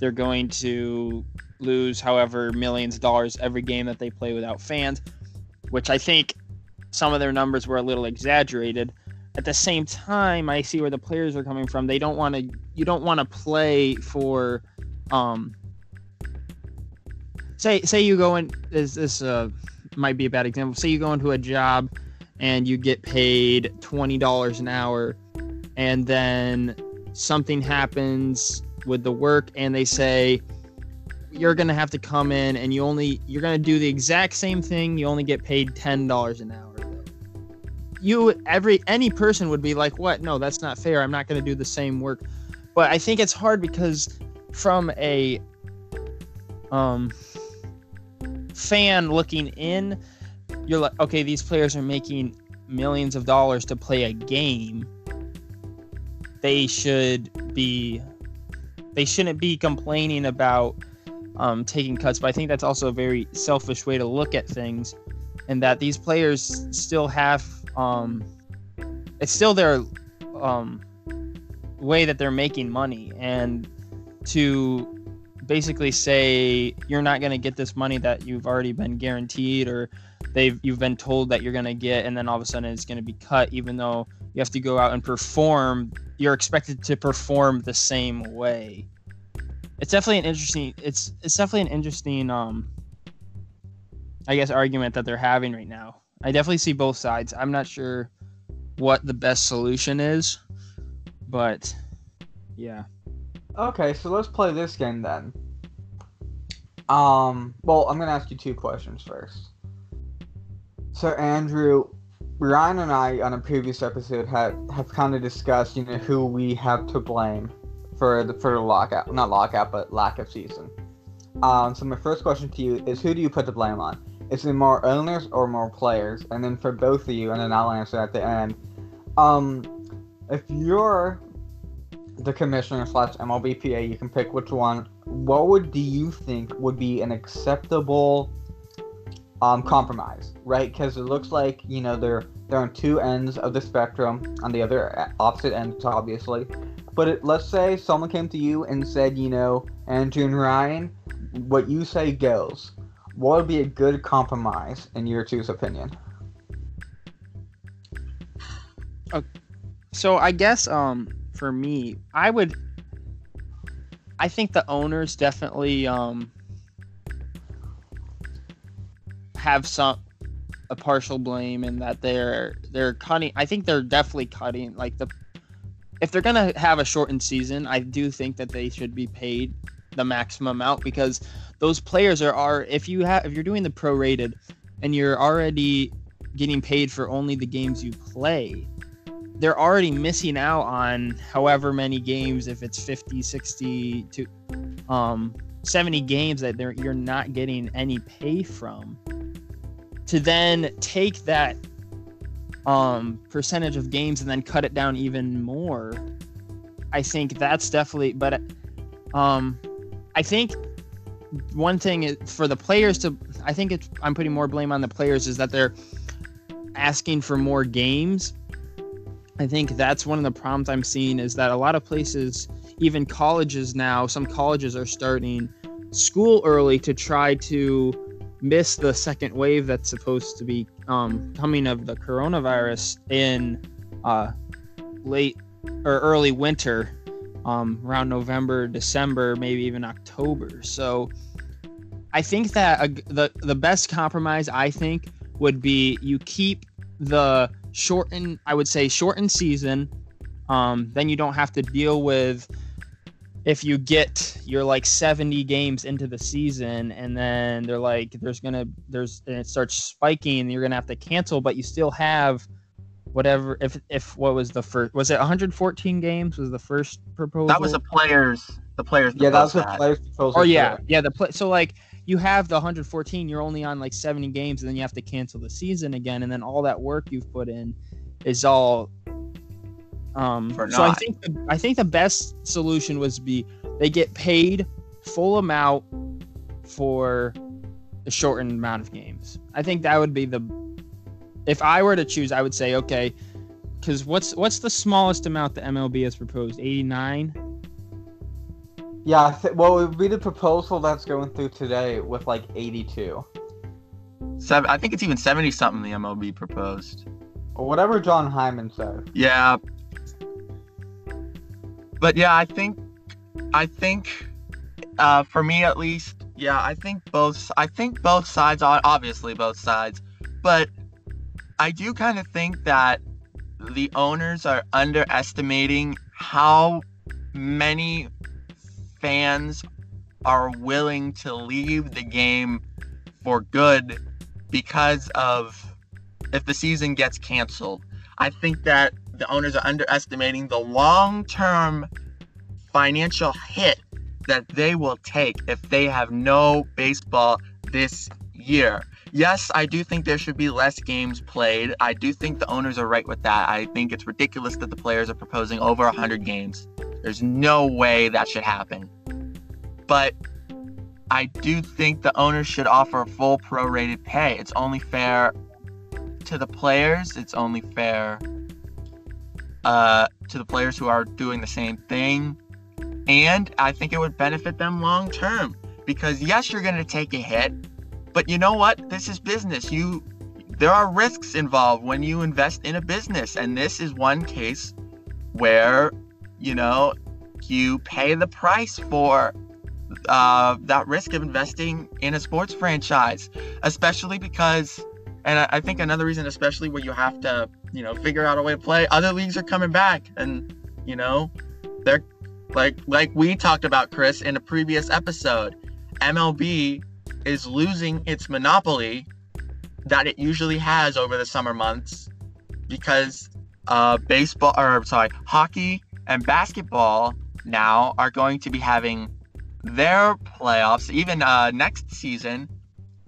[SPEAKER 3] they're going to lose however millions of dollars every game that they play without fans, which I think some of their numbers were a little exaggerated. At the same time, I see where the players are coming from. They don't want to. You don't want to play for um say say you go in this this uh might be a bad example. Say you go into a job and you get paid $20 an hour and then something happens with the work and they say you're going to have to come in and you only you're going to do the exact same thing you only get paid $10 an hour. You every any person would be like what? No that's not fair. I'm not going to do the same work. But i think it's hard because from a um fan looking in, you're like, okay, these players are making millions of dollars to play a game. They should be, they shouldn't be complaining about um, taking cuts. But I think that's also a very selfish way to look at things, and that these players still have, um, it's still their um, way that they're making money, and to basically say you're not going to get this money that you've already been guaranteed or they've you've been told that you're going to get and then all of a sudden it's going to be cut even though you have to go out and perform you're expected to perform the same way. It's definitely an interesting it's it's definitely an interesting um i guess argument that they're having right now. I definitely see both sides. I'm not sure what the best solution is but yeah
[SPEAKER 2] Okay, so let's play this game then. Um, well, I'm gonna ask you two questions first. So, Andrew, Ryan and I on a previous episode had have kind of discussed, you know, who we have to blame for the for the lockout, not lockout, but lack of season. Um, so my first question to you is, who do you put the blame on? Is it more owners or more players? And then for both of you, and then I'll answer at the end. Um, if you're the commissioner slash MLBPA, you can pick which one. What would do you think would be an acceptable um, compromise, right? Because it looks like you know they're they're on two ends of the spectrum, on the other opposite ends, obviously. But it, let's say someone came to you and said, you know, Andrew and Ryan, what you say goes. What would be a good compromise in your two's opinion?
[SPEAKER 3] Okay. So I guess um for me, I would. I think the owners definitely um, have some a partial blame in that they're they're cutting. I think they're definitely cutting like the. If they're gonna have a shortened season, I do think that they should be paid the maximum amount because those players are are if you have if you're doing the prorated and you're already getting paid for only the games you play they're already missing out on however many games if it's 50 60 to um 70 games that they're you're not getting any pay from. To then take that um percentage of games and then cut it down even more i think that's definitely but um i think one thing is for the players to i think it's i'm putting more blame on the players is that they're asking for more games I think that's one of the problems I'm seeing is that a lot of places, even colleges now, some colleges are starting school early to try to miss the second wave that's supposed to be um, coming of the coronavirus in uh, late or early winter, um, around November, December, maybe even October. So I think that a, the the best compromise I think would be you keep the shortened, I would say shortened season. Um, then you don't have to deal with if you get you're like 70 games into the season and then they're like there's gonna there's and it starts spiking and you're gonna have to cancel but you still have whatever if if what was the first was it 114 games was the first proposal
[SPEAKER 1] That was the players. The players.
[SPEAKER 2] Yeah, that was the players' proposal.
[SPEAKER 3] or
[SPEAKER 2] for
[SPEAKER 3] yeah yeah the play so like you have the 114 you're only on like 70 games and then you have to cancel the season again and then all that work you've put in is all um
[SPEAKER 1] For
[SPEAKER 3] so i think the, i think the best solution was be they get paid full amount for a shortened amount of games. I think that would be the if i were to choose i would say okay because what's what's the smallest amount the mlb has proposed? 89
[SPEAKER 2] Yeah, th- well, it would be the proposal that's going through today with like 82
[SPEAKER 1] Seven, I think it's even seventy something. The MLB proposed.
[SPEAKER 2] or whatever Jon Heyman said.
[SPEAKER 1] Yeah. But yeah, I think, I think, uh, for me at least, yeah, I think both. I think both sides are obviously both sides, but I do kind of think that the owners are underestimating how many fans are willing to leave the game for good because of if the season gets canceled. I think that the owners are underestimating the long term financial hit that they will take if they have no baseball this year. Yes, I do think there should be less games played. I do think the owners are right with that. I think it's ridiculous that the players are proposing over 100 games. There's no way that should happen. But I do think the owners should offer full prorated pay. It's only fair to the players. It's only fair uh, to the players who are doing the same thing. And I think it would benefit them long term because yes, you're going to take a hit, but you know what? This is business. You there are risks involved when you invest in a business, and this is one case where you know you pay the price for uh, that risk of investing in a sports franchise, especially because, and I, I think another reason, especially where you have to, you know, figure out a way to play. Other leagues are coming back, and you know, they're like like we talked about, Chris, in a previous episode. MLB is losing its monopoly that it usually has over the summer months because uh, baseball or sorry, hockey and basketball now are going to be having their playoffs. Even uh, next season,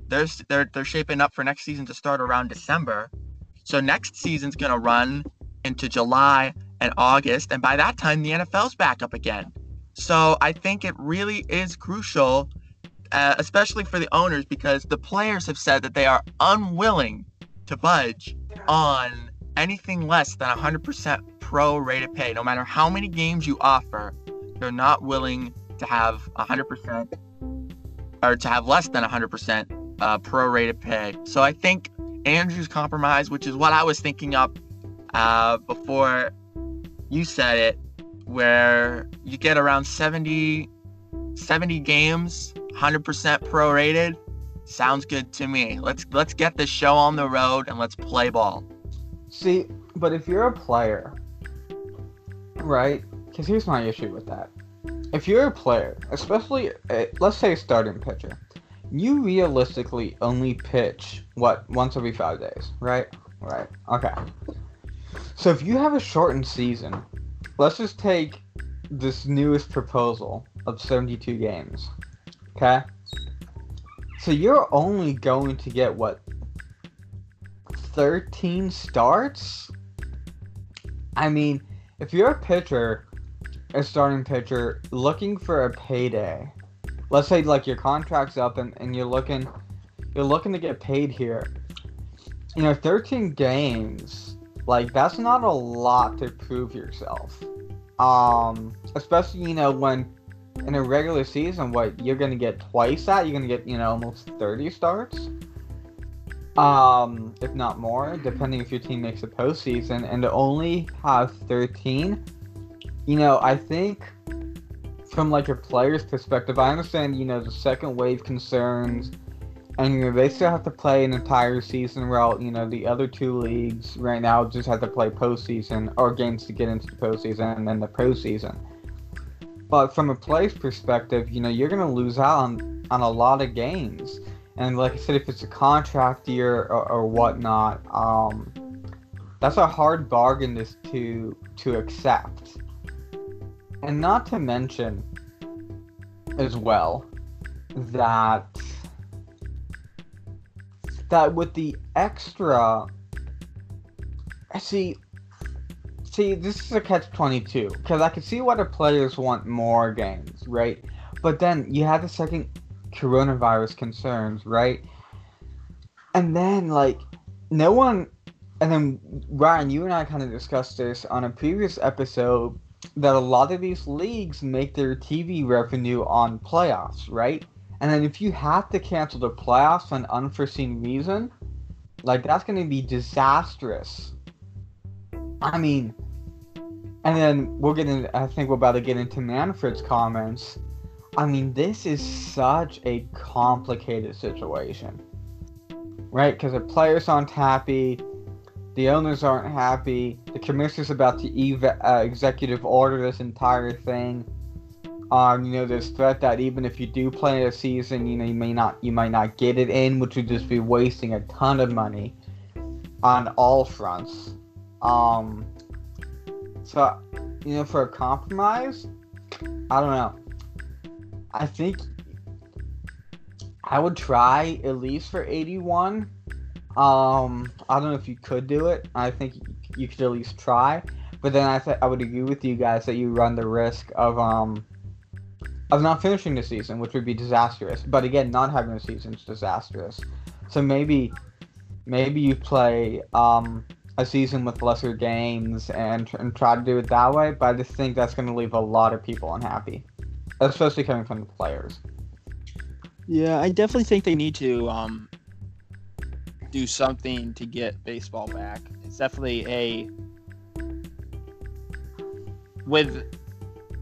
[SPEAKER 1] there's they're they're shaping up for next season to start around December. So next season's gonna run into July and August, and by that time the NFL's back up again. So I think it really is crucial, uh, especially for the owners, because the players have said that they are unwilling to budge on anything less than 100% pro rate of pay. No matter how many games you offer, they're not willing to have 100% or to have less than 100% uh, prorated pay. So I think Andrew's compromise, which is what I was thinking up uh, before you said it, where you get around 70, 70 games, 100% prorated, sounds good to me. Let's let's get this show on the road and let's play ball.
[SPEAKER 2] See, but if you're a player, right? Because here's my issue with that. If you're a player, especially, uh, let's say a starting pitcher, you realistically only pitch, what, once every five days, right? Right. Okay. So if you have a shortened season, let's just take this newest proposal of 72 games, okay? So you're only going to get, what, 13 starts? I mean, if you're a pitcher, a starting pitcher, looking for a payday, let's say like your contract's up and, and you're looking you're looking to get paid here. You know, 13 games Like that's not a lot to prove yourself. Um, especially you know when in a regular season, what you're gonna get twice that you're gonna get you know almost 30 starts. Um, if not more, depending if your team makes a postseason, and to only have 13, you know, I think from like a player's perspective, I understand you know the second wave concerns and you know, they still have to play an entire season while you know the other two leagues right now just have to play postseason or games to get into the postseason and then the postseason. But from a player's perspective, you know you're gonna lose out on on a lot of games, and like I said, if it's a contract year or, or whatnot, um, that's a hard bargain to to accept. And not to mention, as well, that that with the extra see see this is a catch 22 because i can see why the players want more games right but then you have the second coronavirus concerns right and then like no one and then ryan you and i kind of discussed this on a previous episode that a lot of these leagues make their tv revenue on playoffs right and then if you have to cancel the playoffs for an unforeseen reason, like that's going to be disastrous. I mean, and then we'll get getting. I think we're about to get into Manfred's comments. I mean, this is such a complicated situation, right? Because the players aren't happy, the owners aren't happy, the commissioner's about to ev- uh, executive order this entire thing um, you know, there's threat that even if you do play a season, you know, you may not you might not get it in, which would just be wasting a ton of money on all fronts. Um, so you know, for a compromise, I don't know. I think I would try at least for 81. Um, I don't know if you could do it. I think you could at least try. But then I th- I would agree with you guys that you run the risk of um of not finishing the season, which would be disastrous. But again, not having a season is disastrous. So maybe, maybe you play um, a season with lesser games and, and try to do it that way. But I just think that's going to leave a lot of people unhappy, especially coming from the players.
[SPEAKER 3] Yeah, I definitely think they need to um, do something to get baseball back. It's definitely a with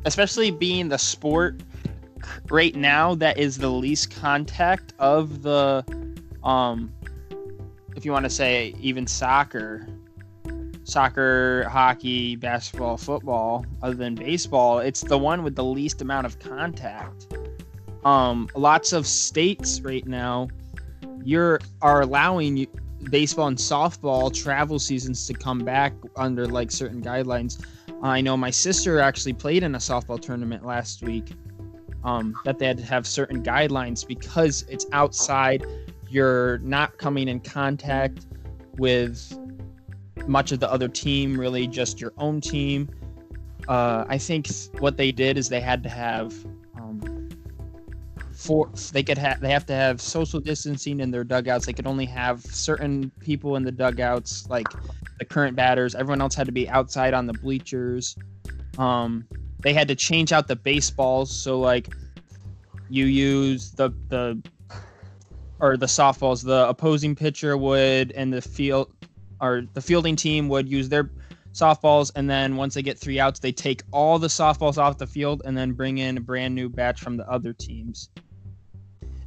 [SPEAKER 3] especially being the sport right now that is the least contact of the um if you want to say even soccer soccer hockey basketball football other than baseball it's the one with the least amount of contact um lots of states right now you're are allowing baseball and softball travel seasons to come back under like certain guidelines i know my sister actually played in a softball tournament last week um, that they had to have certain guidelines because it's outside. You're not coming in contact with much of the other team, really just your own team. Uh, I think what they did is they had to have um, for they could have they have to have social distancing in their dugouts. They could only have certain people in the dugouts, like the current batters. Everyone else had to be outside on the bleachers. Um, they had to change out the baseballs so like you use the the or the softballs the opposing pitcher would and the field or the fielding team would use their softballs and then once they get three outs they take all the softballs off the field and then bring in a brand new batch from the other teams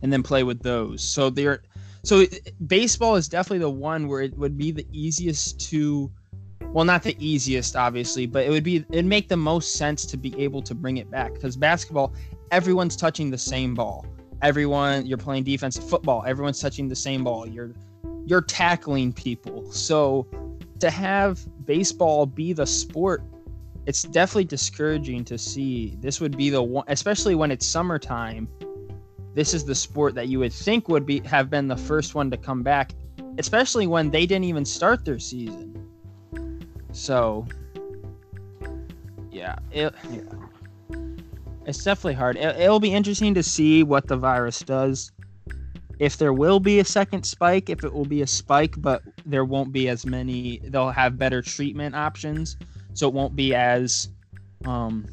[SPEAKER 3] and then play with those. So they're so baseball is definitely the one where it would be the easiest to well not the easiest obviously but it would be it'd make the most sense to be able to bring it back because basketball everyone's touching the same ball. Everyone you're playing defensive football everyone's touching the same ball. You're you're tackling people so to have baseball be the sport it's definitely discouraging to see this would be the one especially when it's summertime this is the sport that you would think would be have been the first one to come back especially when they didn't even start their season so, yeah, it, yeah. it's definitely hard. It, it'll be interesting to see what the virus does. If there will be a second spike, if it will be a spike, but there won't be as many. They'll have better treatment options, so it won't be as um.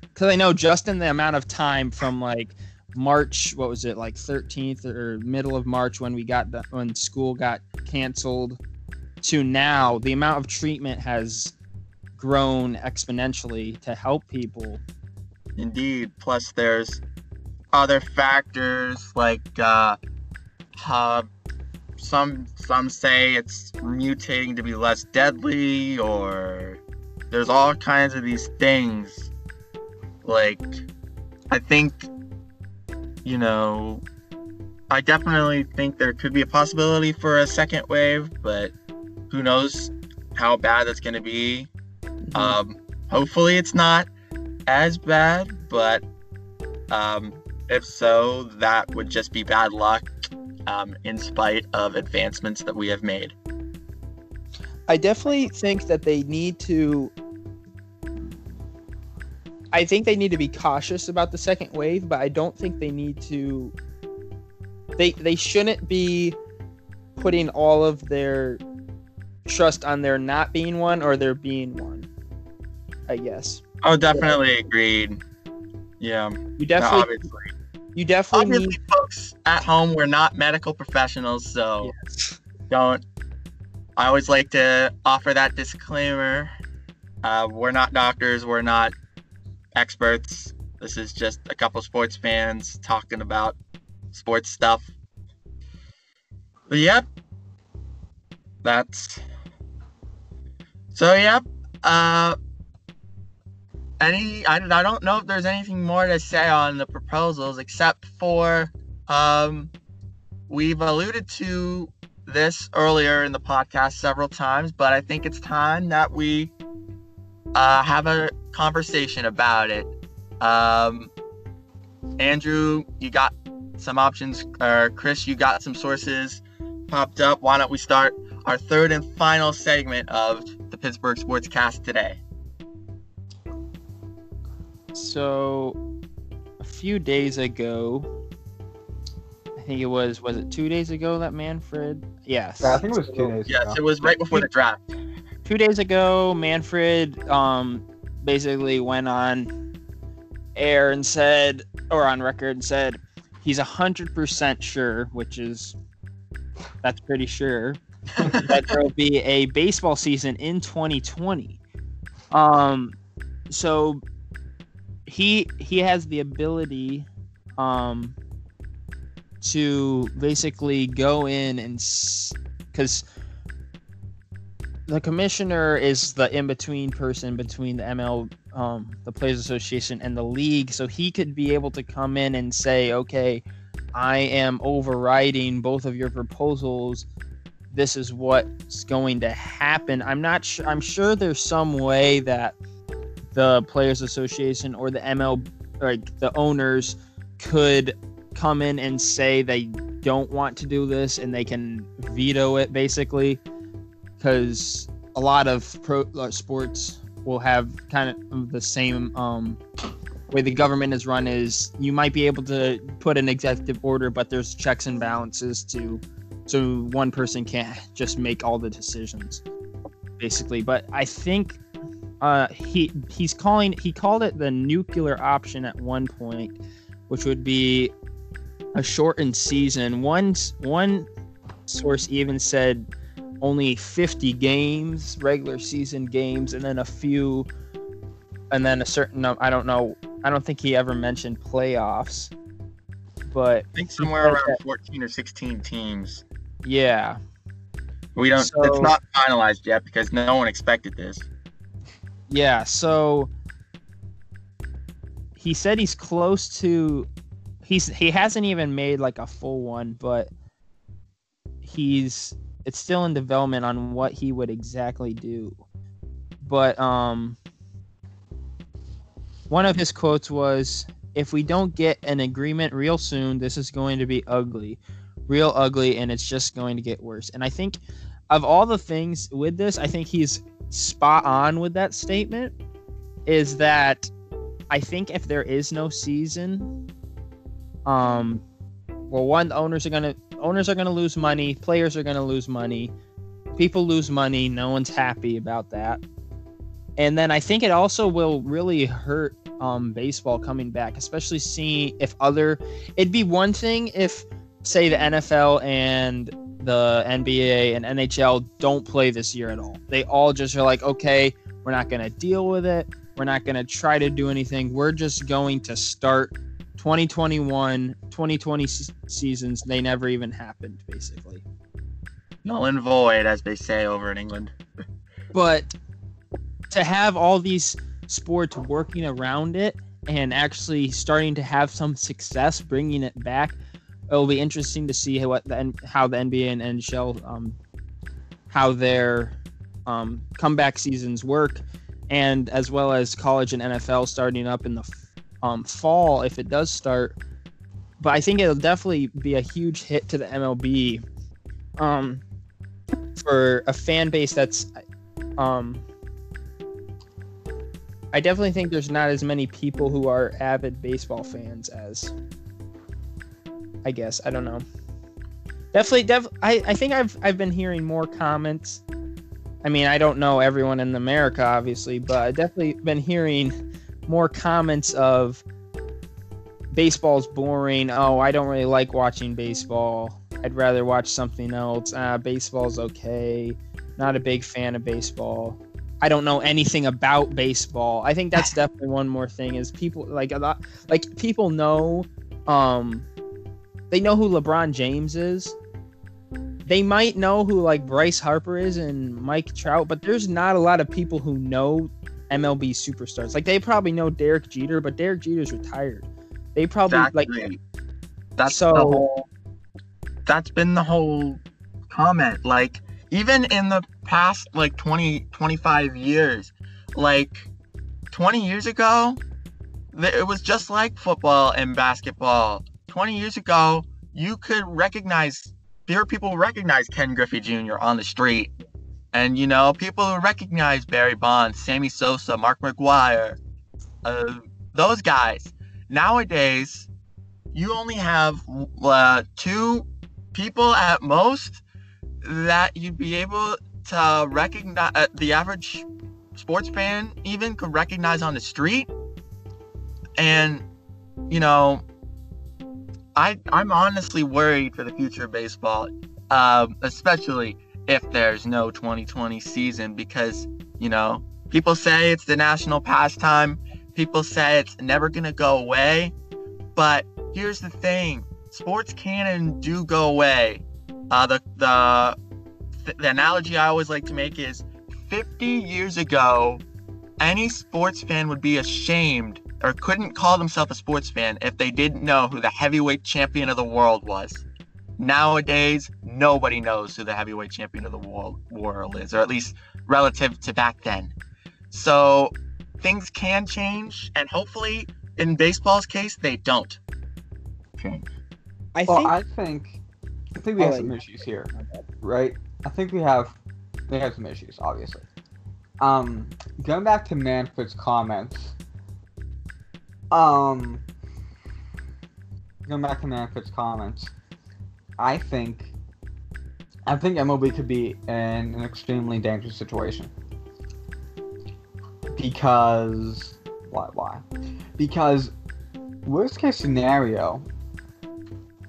[SPEAKER 3] Because I know just in the amount of time from like March, what was it like 13th or middle of March when we got the when school got canceled to now, the amount of treatment has grown exponentially to help people.
[SPEAKER 1] Indeed. Plus, there's other factors like uh, uh, some some say it's mutating to be less deadly, or there's all kinds of these things. Like, I think, you know, I definitely think there could be a possibility for a second wave, but who knows how bad that's going to be. Um, hopefully, it's not as bad, but um, if so, that would just be bad luck um, in spite of advancements that we have made.
[SPEAKER 3] I definitely think that they need to. I think they need to be cautious about the second wave, but I don't think they need to. They they shouldn't be putting all of their trust on there not being one or there being one. I guess.
[SPEAKER 1] Oh, definitely agreed. Yeah,
[SPEAKER 3] You definitely
[SPEAKER 1] obviously.
[SPEAKER 3] You definitely
[SPEAKER 1] Obviously,
[SPEAKER 3] need
[SPEAKER 1] folks at home, we're not medical professionals, so
[SPEAKER 3] yes.
[SPEAKER 1] don't. I always like to offer that disclaimer. Uh, we're not doctors. We're not experts. This is just a couple sports fans talking about sports stuff. But yep, that's. So yep. Uh, any? I, I don't know if there's anything more to say on the proposals except for um, we've alluded to this earlier in the podcast several times, but I think it's time that we uh, have a conversation about it. Um, Andrew, you got some options, or Chris, you got some sources popped up. Why don't we start our third and final segment of the Pittsburgh Sportscast today?
[SPEAKER 3] So, a few days ago, I think it was was it two days ago that Manfred? Yes.
[SPEAKER 2] Yeah, I think it was two
[SPEAKER 3] So,
[SPEAKER 2] days
[SPEAKER 1] Yes,
[SPEAKER 2] ago.
[SPEAKER 1] it was right before the draft.
[SPEAKER 3] Two days ago, Manfred um basically went on air and said, or on record and said, he's a hundred percent sure, which is that's pretty sure that there will be a baseball season in 2020. Um, so he he has the ability um to basically go in and because the commissioner is the in-between person between the ML um the players association and the league. So he could be able to come in and say okay I am overriding both of your proposals. This is what's going to happen. I'm not sure I'm sure there's some way that the players association or the ML like the owners could come in and say they don't want to do this and they can veto it basically. Because a lot of pro uh, sports will have kind of the same um, way the government is run is you might be able to put an executive order but there's checks and balances to so one person can't just make all the decisions basically. But i think uh, he he's calling he called it the nuclear option at one point, which would be a shortened season. One one source even said only 50 games, regular season games, and then a few, and then a certain I don't know. I don't think he ever mentioned playoffs, but
[SPEAKER 1] I think somewhere around 14 or 16 teams.
[SPEAKER 3] yeah.
[SPEAKER 1] We don't.
[SPEAKER 3] So-
[SPEAKER 1] it's not finalized yet because no one expected this.
[SPEAKER 3] Yeah, so he said he's close to he's he hasn't even made like a full one, but he's it's still in development on what he would exactly do. But um one of his quotes was if we don't get an agreement real soon, this is going to be ugly. Real ugly and it's just going to get worse. And I think of all the things with this, I think he's spot on with that statement is that I think if there is no season, um, well, one the owners are gonna owners are gonna lose money, players are gonna lose money, People lose money. No one's happy about that. And then I think it also will really hurt um, baseball coming back, especially seeing if other. It'd be one thing if, say, the NFL and the NBA and NHL don't play this year at all. They all just are like, okay, we're not going to deal with it. We're not going to try to do anything. We're just going to start 2021, 2020 seasons. They never even happened, basically.
[SPEAKER 1] Null and void, as they say over in England.
[SPEAKER 3] but to have all these sports working around it and actually starting to have some success bringing it back, it'll be interesting to see what the how the NBA and NHL um, how their um, comeback seasons work, and as well as college and NFL starting up in the um, fall if it does start. But I think it'll definitely be a huge hit to the MLB um, for a fan base that's um, I definitely think there's not as many people who are avid baseball fans as I guess. I don't know. Definitely def I, I think I've I've been hearing more comments. I mean, I don't know everyone in America obviously, but I've definitely been hearing more comments of baseball's boring. Oh, I don't really like watching baseball. I'd rather watch something else. Ah, baseball's okay. Not a big fan of baseball. I don't know anything about baseball. I think that's definitely one more thing is people like a lot like people know um they know who LeBron James is. They might know who like Bryce Harper is and Mike Trout, but there's not a lot of people who know MLB superstars. Like they probably know Derek Jeter, but Derek Jeter's retired. They probably exactly. like
[SPEAKER 1] that's so the whole, that's been the whole comment. Like even in the past like 20 25 years like 20 years ago it was just like football and basketball 20 years ago you could recognize there people who recognized ken griffey jr on the street. And you know people who recognize barry bonds sammy sosa mark mcgwire uh, those guys. Nowadays you only have uh, two people at most that you'd be able to recognize uh, the average sports fan even could recognize on the street. And you know i i'm honestly worried for the future of baseball um, especially if there's no 2020 season because you know people say it's the national pastime. People say it's never going to go away. But here's the thing. Sports can and do go away. Uh, the the the analogy I always like to make is 50 years ago, any sports fan would be ashamed or couldn't call themselves a sports fan if they didn't know who the heavyweight champion of the world was. Nowadays, nobody knows who the heavyweight champion of the world, world is, or at least relative to back then. So things can change, and hopefully, in baseball's case, they don't change.
[SPEAKER 2] I well, think I think I think we have some issues here, right? I think we have we have some issues, obviously. Um, going back to Manfred's comments. Um, going back to Manfred's comments, I think I think MLB could be in an extremely dangerous situation because why why because worst case scenario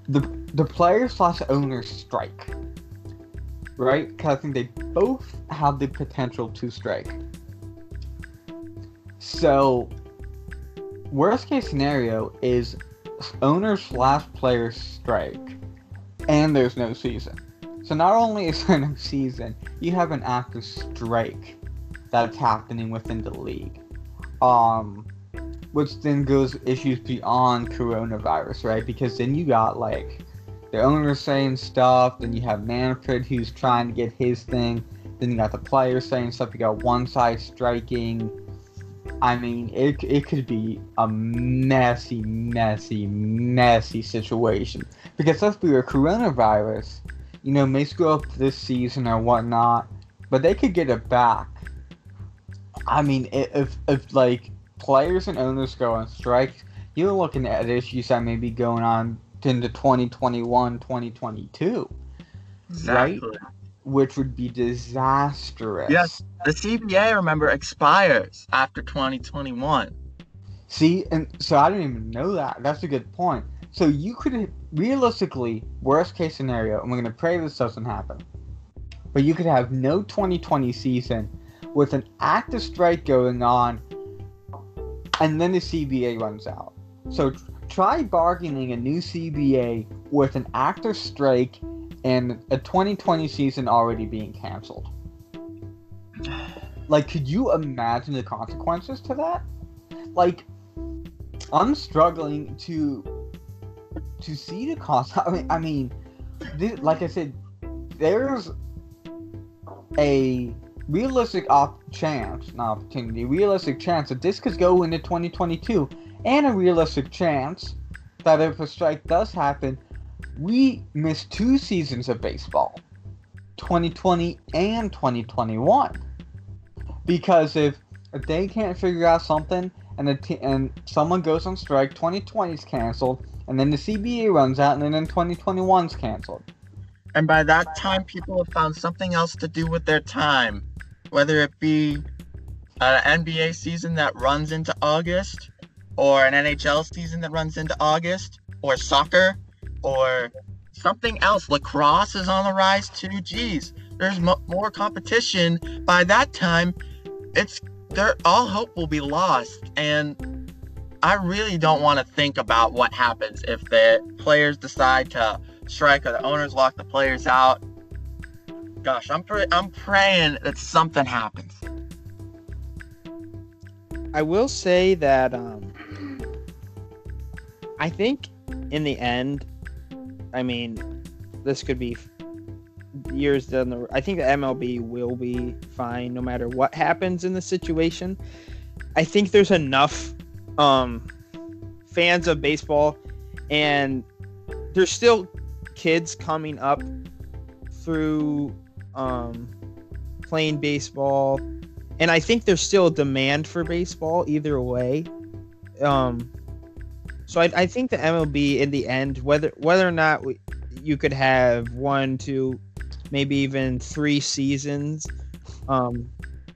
[SPEAKER 2] the the players slash owners strike right? Because I think they both have the potential to strike. So, worst case scenario is owners slash players strike, and there's no season. So not only is there no season, you have an active strike that's happening within the league. Um, which then goes issues beyond coronavirus, right? Because then you got like the owner's saying stuff, then you have Manfred who's trying to get his thing, then you got the players saying stuff, you got one side striking. I mean, it, it could be a messy, messy, messy situation. Because let's be real, coronavirus, you know, may screw up this season or whatnot, but they could get it back. I mean, if, if like, players and owners go on strike, you're looking at issues that may be going on into 2021, 2022. Exactly. Right? Which would be disastrous.
[SPEAKER 1] Yes. The CBA, remember, expires after 2021.
[SPEAKER 2] See, and so I didn't even know that. That's a good point. So you could realistically, worst case scenario, and we're gonna pray this doesn't happen, but you could have no 2020 season with an active strike going on, and then the CBA runs out. So try bargaining a new CBA with an active strike and a 2020 season already being canceled. Like, could you imagine the consequences to that? Like, I'm struggling to to see the cost. I mean, I mean, this, like I said, there's a realistic op- chance, not opportunity, realistic chance that this could go into 2022, and a realistic chance that if a strike does happen, we miss two seasons of baseball 2020 and 2021. Because if, if they can't figure out something and and someone goes on strike, 2020 is canceled, and then the CBA runs out, and then 2021 is canceled.
[SPEAKER 1] And by that time, people have found something else to do with their time, whether it be an NBA season that runs into August, or an NHL season that runs into August, or soccer, or something else. Lacrosse is on the rise too. Geez, there's mo- more competition. By that time, it's there. All hope will be lost, and I really don't want to think about what happens if the players decide to strike or the owners lock the players out. Gosh, I'm I'm praying that something happens.
[SPEAKER 3] I will say that um, I think in the end, I mean, this could be years down the. I think the MLB will be fine no matter what happens in the situation. I think there's enough um, fans of baseball, and there's still kids coming up through um, playing baseball, and I think there's still a demand for baseball either way. Um, so I, I think the MLB in the end, whether whether or not we, you could have one, two, maybe even three seasons, um,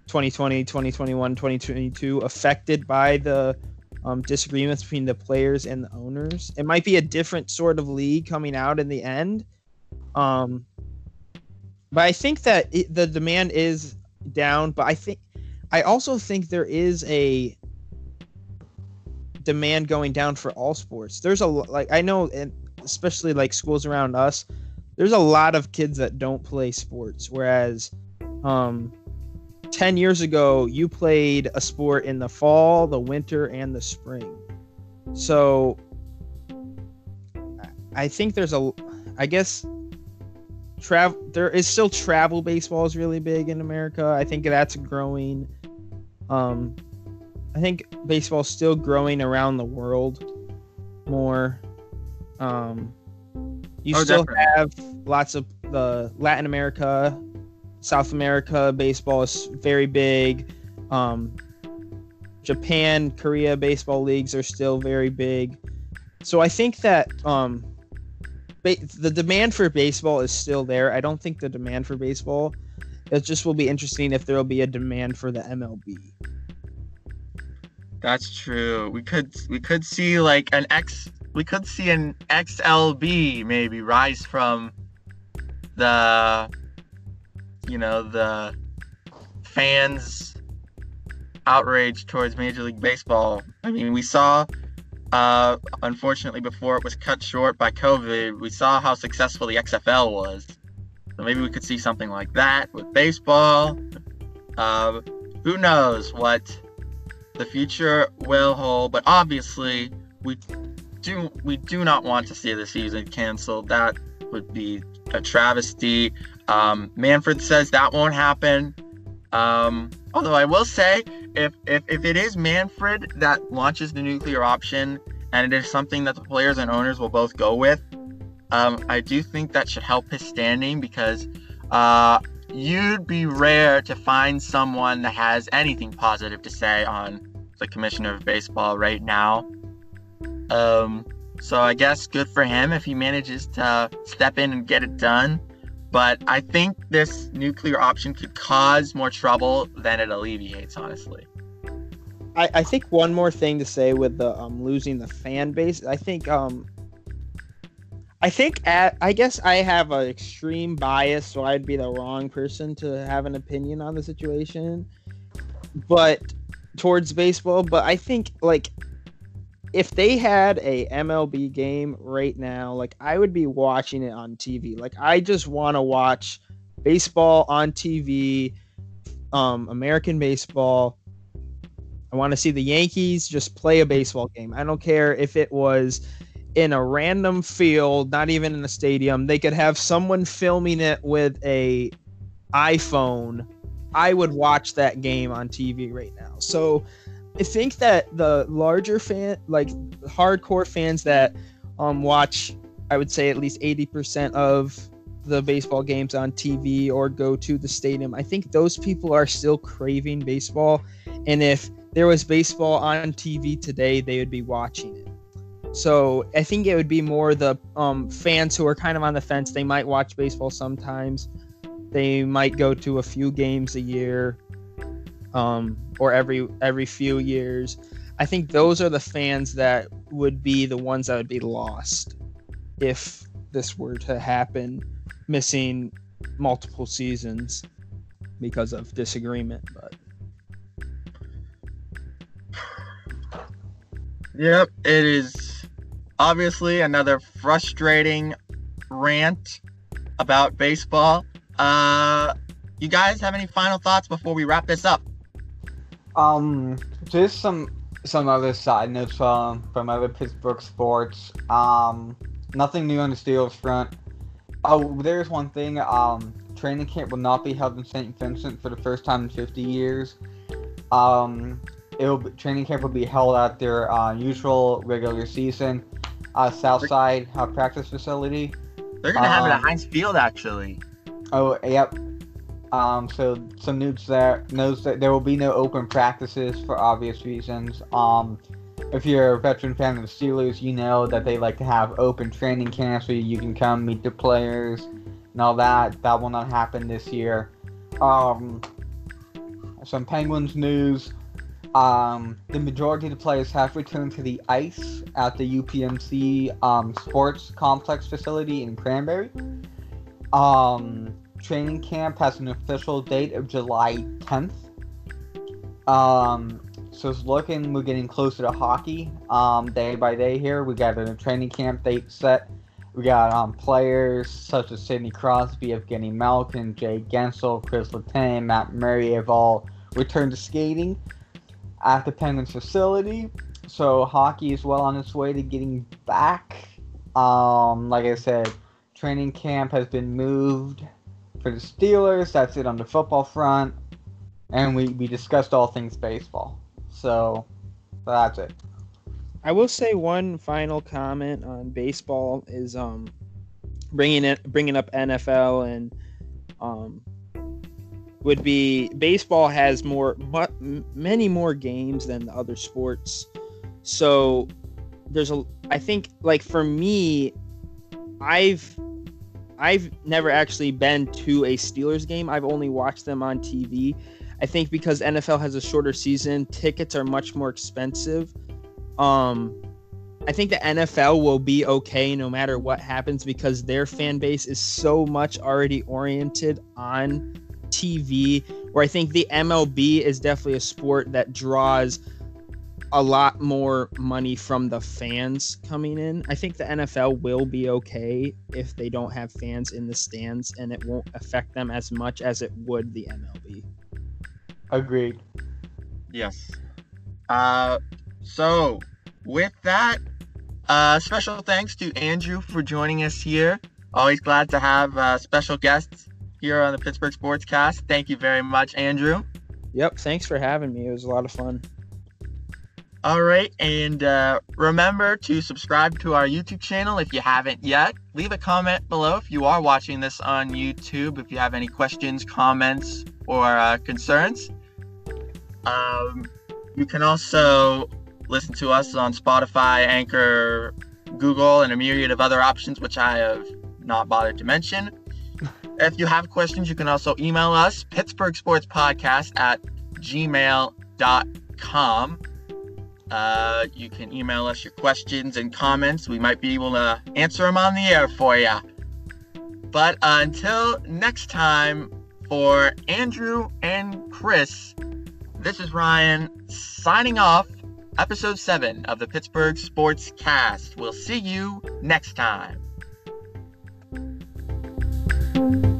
[SPEAKER 3] 2020, 2021, 2022, affected by the um, disagreements between the players and the owners. It might be a different sort of league coming out in the end. Um, but I think that it, the demand is down. But I think I also think there is a demand going down for all sports. There's a like I know, and especially like schools around us, there's a lot of kids that don't play sports. Whereas, um, ten years ago, you played a sport in the fall, the winter, and the spring. So, I think there's a, I guess. Travel there is still travel baseball is really big in America. I think that's growing. Um, I think baseball's still growing around the world more. Um, you
[SPEAKER 1] Oh,
[SPEAKER 3] still
[SPEAKER 1] definitely.
[SPEAKER 3] have lots of the Latin America, South America baseball is very big. Um, Japan, Korea baseball leagues are still very big. So I think that um, ba- the demand for baseball is still there. I don't think the demand for baseball. It just will be interesting if there will be a demand for the MLB.
[SPEAKER 1] That's true. We could we could see like an X we could see an XLB maybe rise from the you know the fans outrage towards Major League Baseball. I mean, we saw uh unfortunately before it was cut short by COVID, we saw how successful the XFL was. So maybe we could see something like that with baseball. Uh, who knows what the future will hold, but obviously we do we do not want to see the season canceled. That would be a travesty. Um, Manfred says that won't happen. Um, although I will say, if, if if it is Manfred that launches the nuclear option, and it is something that the players and owners will both go with, um, I do think that should help his standing because uh, you'd be rare to find someone that has anything positive to say on the commissioner of baseball right now. Um, so I guess good for him if he manages to step in and get it done. but I think this nuclear option could cause more trouble than it alleviates, honestly.
[SPEAKER 3] I, I think one more thing to say with the um, losing the fan base. I think um, I think at I guess I have an extreme bias, so I'd be the wrong person to have an opinion on the situation. But towards baseball, but I think like if they had a MLB game right now, like I would be watching it on TV. Like I just want to watch baseball on TV, um, American baseball. I want to see the Yankees just play a baseball game. I don't care if it was in a random field, not even in a stadium. They could have someone filming it with a iPhone. I would watch that game on TV right now. So I think that the larger fan, like hardcore fans that um, watch, I would say at least 80% of the baseball games on TV or go to the stadium, I think those people are still craving baseball. And if there was baseball on TV today, they would be watching it. So I think it would be more the um, fans who are kind of on the fence. They might watch baseball sometimes. They might go to a few games a year, um, or every every few years. I think those are the fans that would be the ones that would be lost if this were to happen, missing multiple seasons because of disagreement. But
[SPEAKER 1] Yep, it is obviously another frustrating rant about baseball. Uh, you guys have any final thoughts before we wrap this up?
[SPEAKER 2] Um, just some some other side notes from from other Pittsburgh sports. Um, nothing new on the Steelers front. Oh, there's one thing. Um, training camp will not be held in St. Vincent for the first time in 50 years. Um, it'll training camp will be held at their uh, usual regular season uh, Southside uh, practice facility.
[SPEAKER 1] They're gonna have it at
[SPEAKER 2] Um,
[SPEAKER 1] Heinz Field, actually.
[SPEAKER 2] Oh, yep. Um, so some news there knows that there will be no open practices for obvious reasons. Um, if you're a veteran fan of the Steelers, you know that they like to have open training camps where you can come meet the players and all that. That will not happen this year. Um, some Penguins news. Um, the majority of the players have returned to the ice at the UPMC um, Sports Complex facility in Cranberry. Um, training camp has an official date of July 10th. Um, so it's looking we're getting closer to hockey. Um, day by day here, we got a training camp date set. We got um, players such as Sidney Crosby, Evgeny Malkin, Jake Guentzel, Chris Letang, Matt Murray have all returned to skating at the Penguins facility. So hockey is well on its way to getting back. Um, like I said, training camp has been moved for the Steelers. That's it on the football front. And we, we discussed all things baseball. So that's it.
[SPEAKER 3] I will say one final comment on baseball is um bringing it bringing up NFL and um would be baseball has more mu- many more games than the other sports. So there's a I think like for me I've I've never actually been to a Steelers game. I've only watched them on TV. I think because NFL has a shorter season, tickets are much more expensive. Um, I think the NFL will be okay no matter what happens because their fan base is so much already oriented on TV. Where I think the MLB is definitely a sport that draws a lot more money from the fans coming in. I think the NFL will be okay if they don't have fans in the stands and it won't affect them as much as it would the MLB.
[SPEAKER 2] Agreed.
[SPEAKER 1] Yes. Uh, so with that, uh, special thanks to Andrew for joining us here. Always glad to have uh, special guests here on the Pittsburgh Sportscast. Thank you very much, Andrew.
[SPEAKER 3] Yep, thanks for having me. It was a lot of fun.
[SPEAKER 1] All right, and uh, remember to subscribe to our YouTube channel if you haven't yet. Leave a comment below if you are watching this on YouTube. If you have any questions, comments, or uh, concerns, um, you can also listen to us on Spotify, Anchor, Google, and a myriad of other options, which I have not bothered to mention. If you have questions, you can also email us, Pittsburgh Sports Podcast at gmail.com. Uh, you can email us your questions and comments. We might be able to answer them on the air for you. But uh, until next time, for Andrew and Chris, this is Ryan signing off. Episode 7 of the Pittsburgh Sports Cast. We'll see you next time. Bye.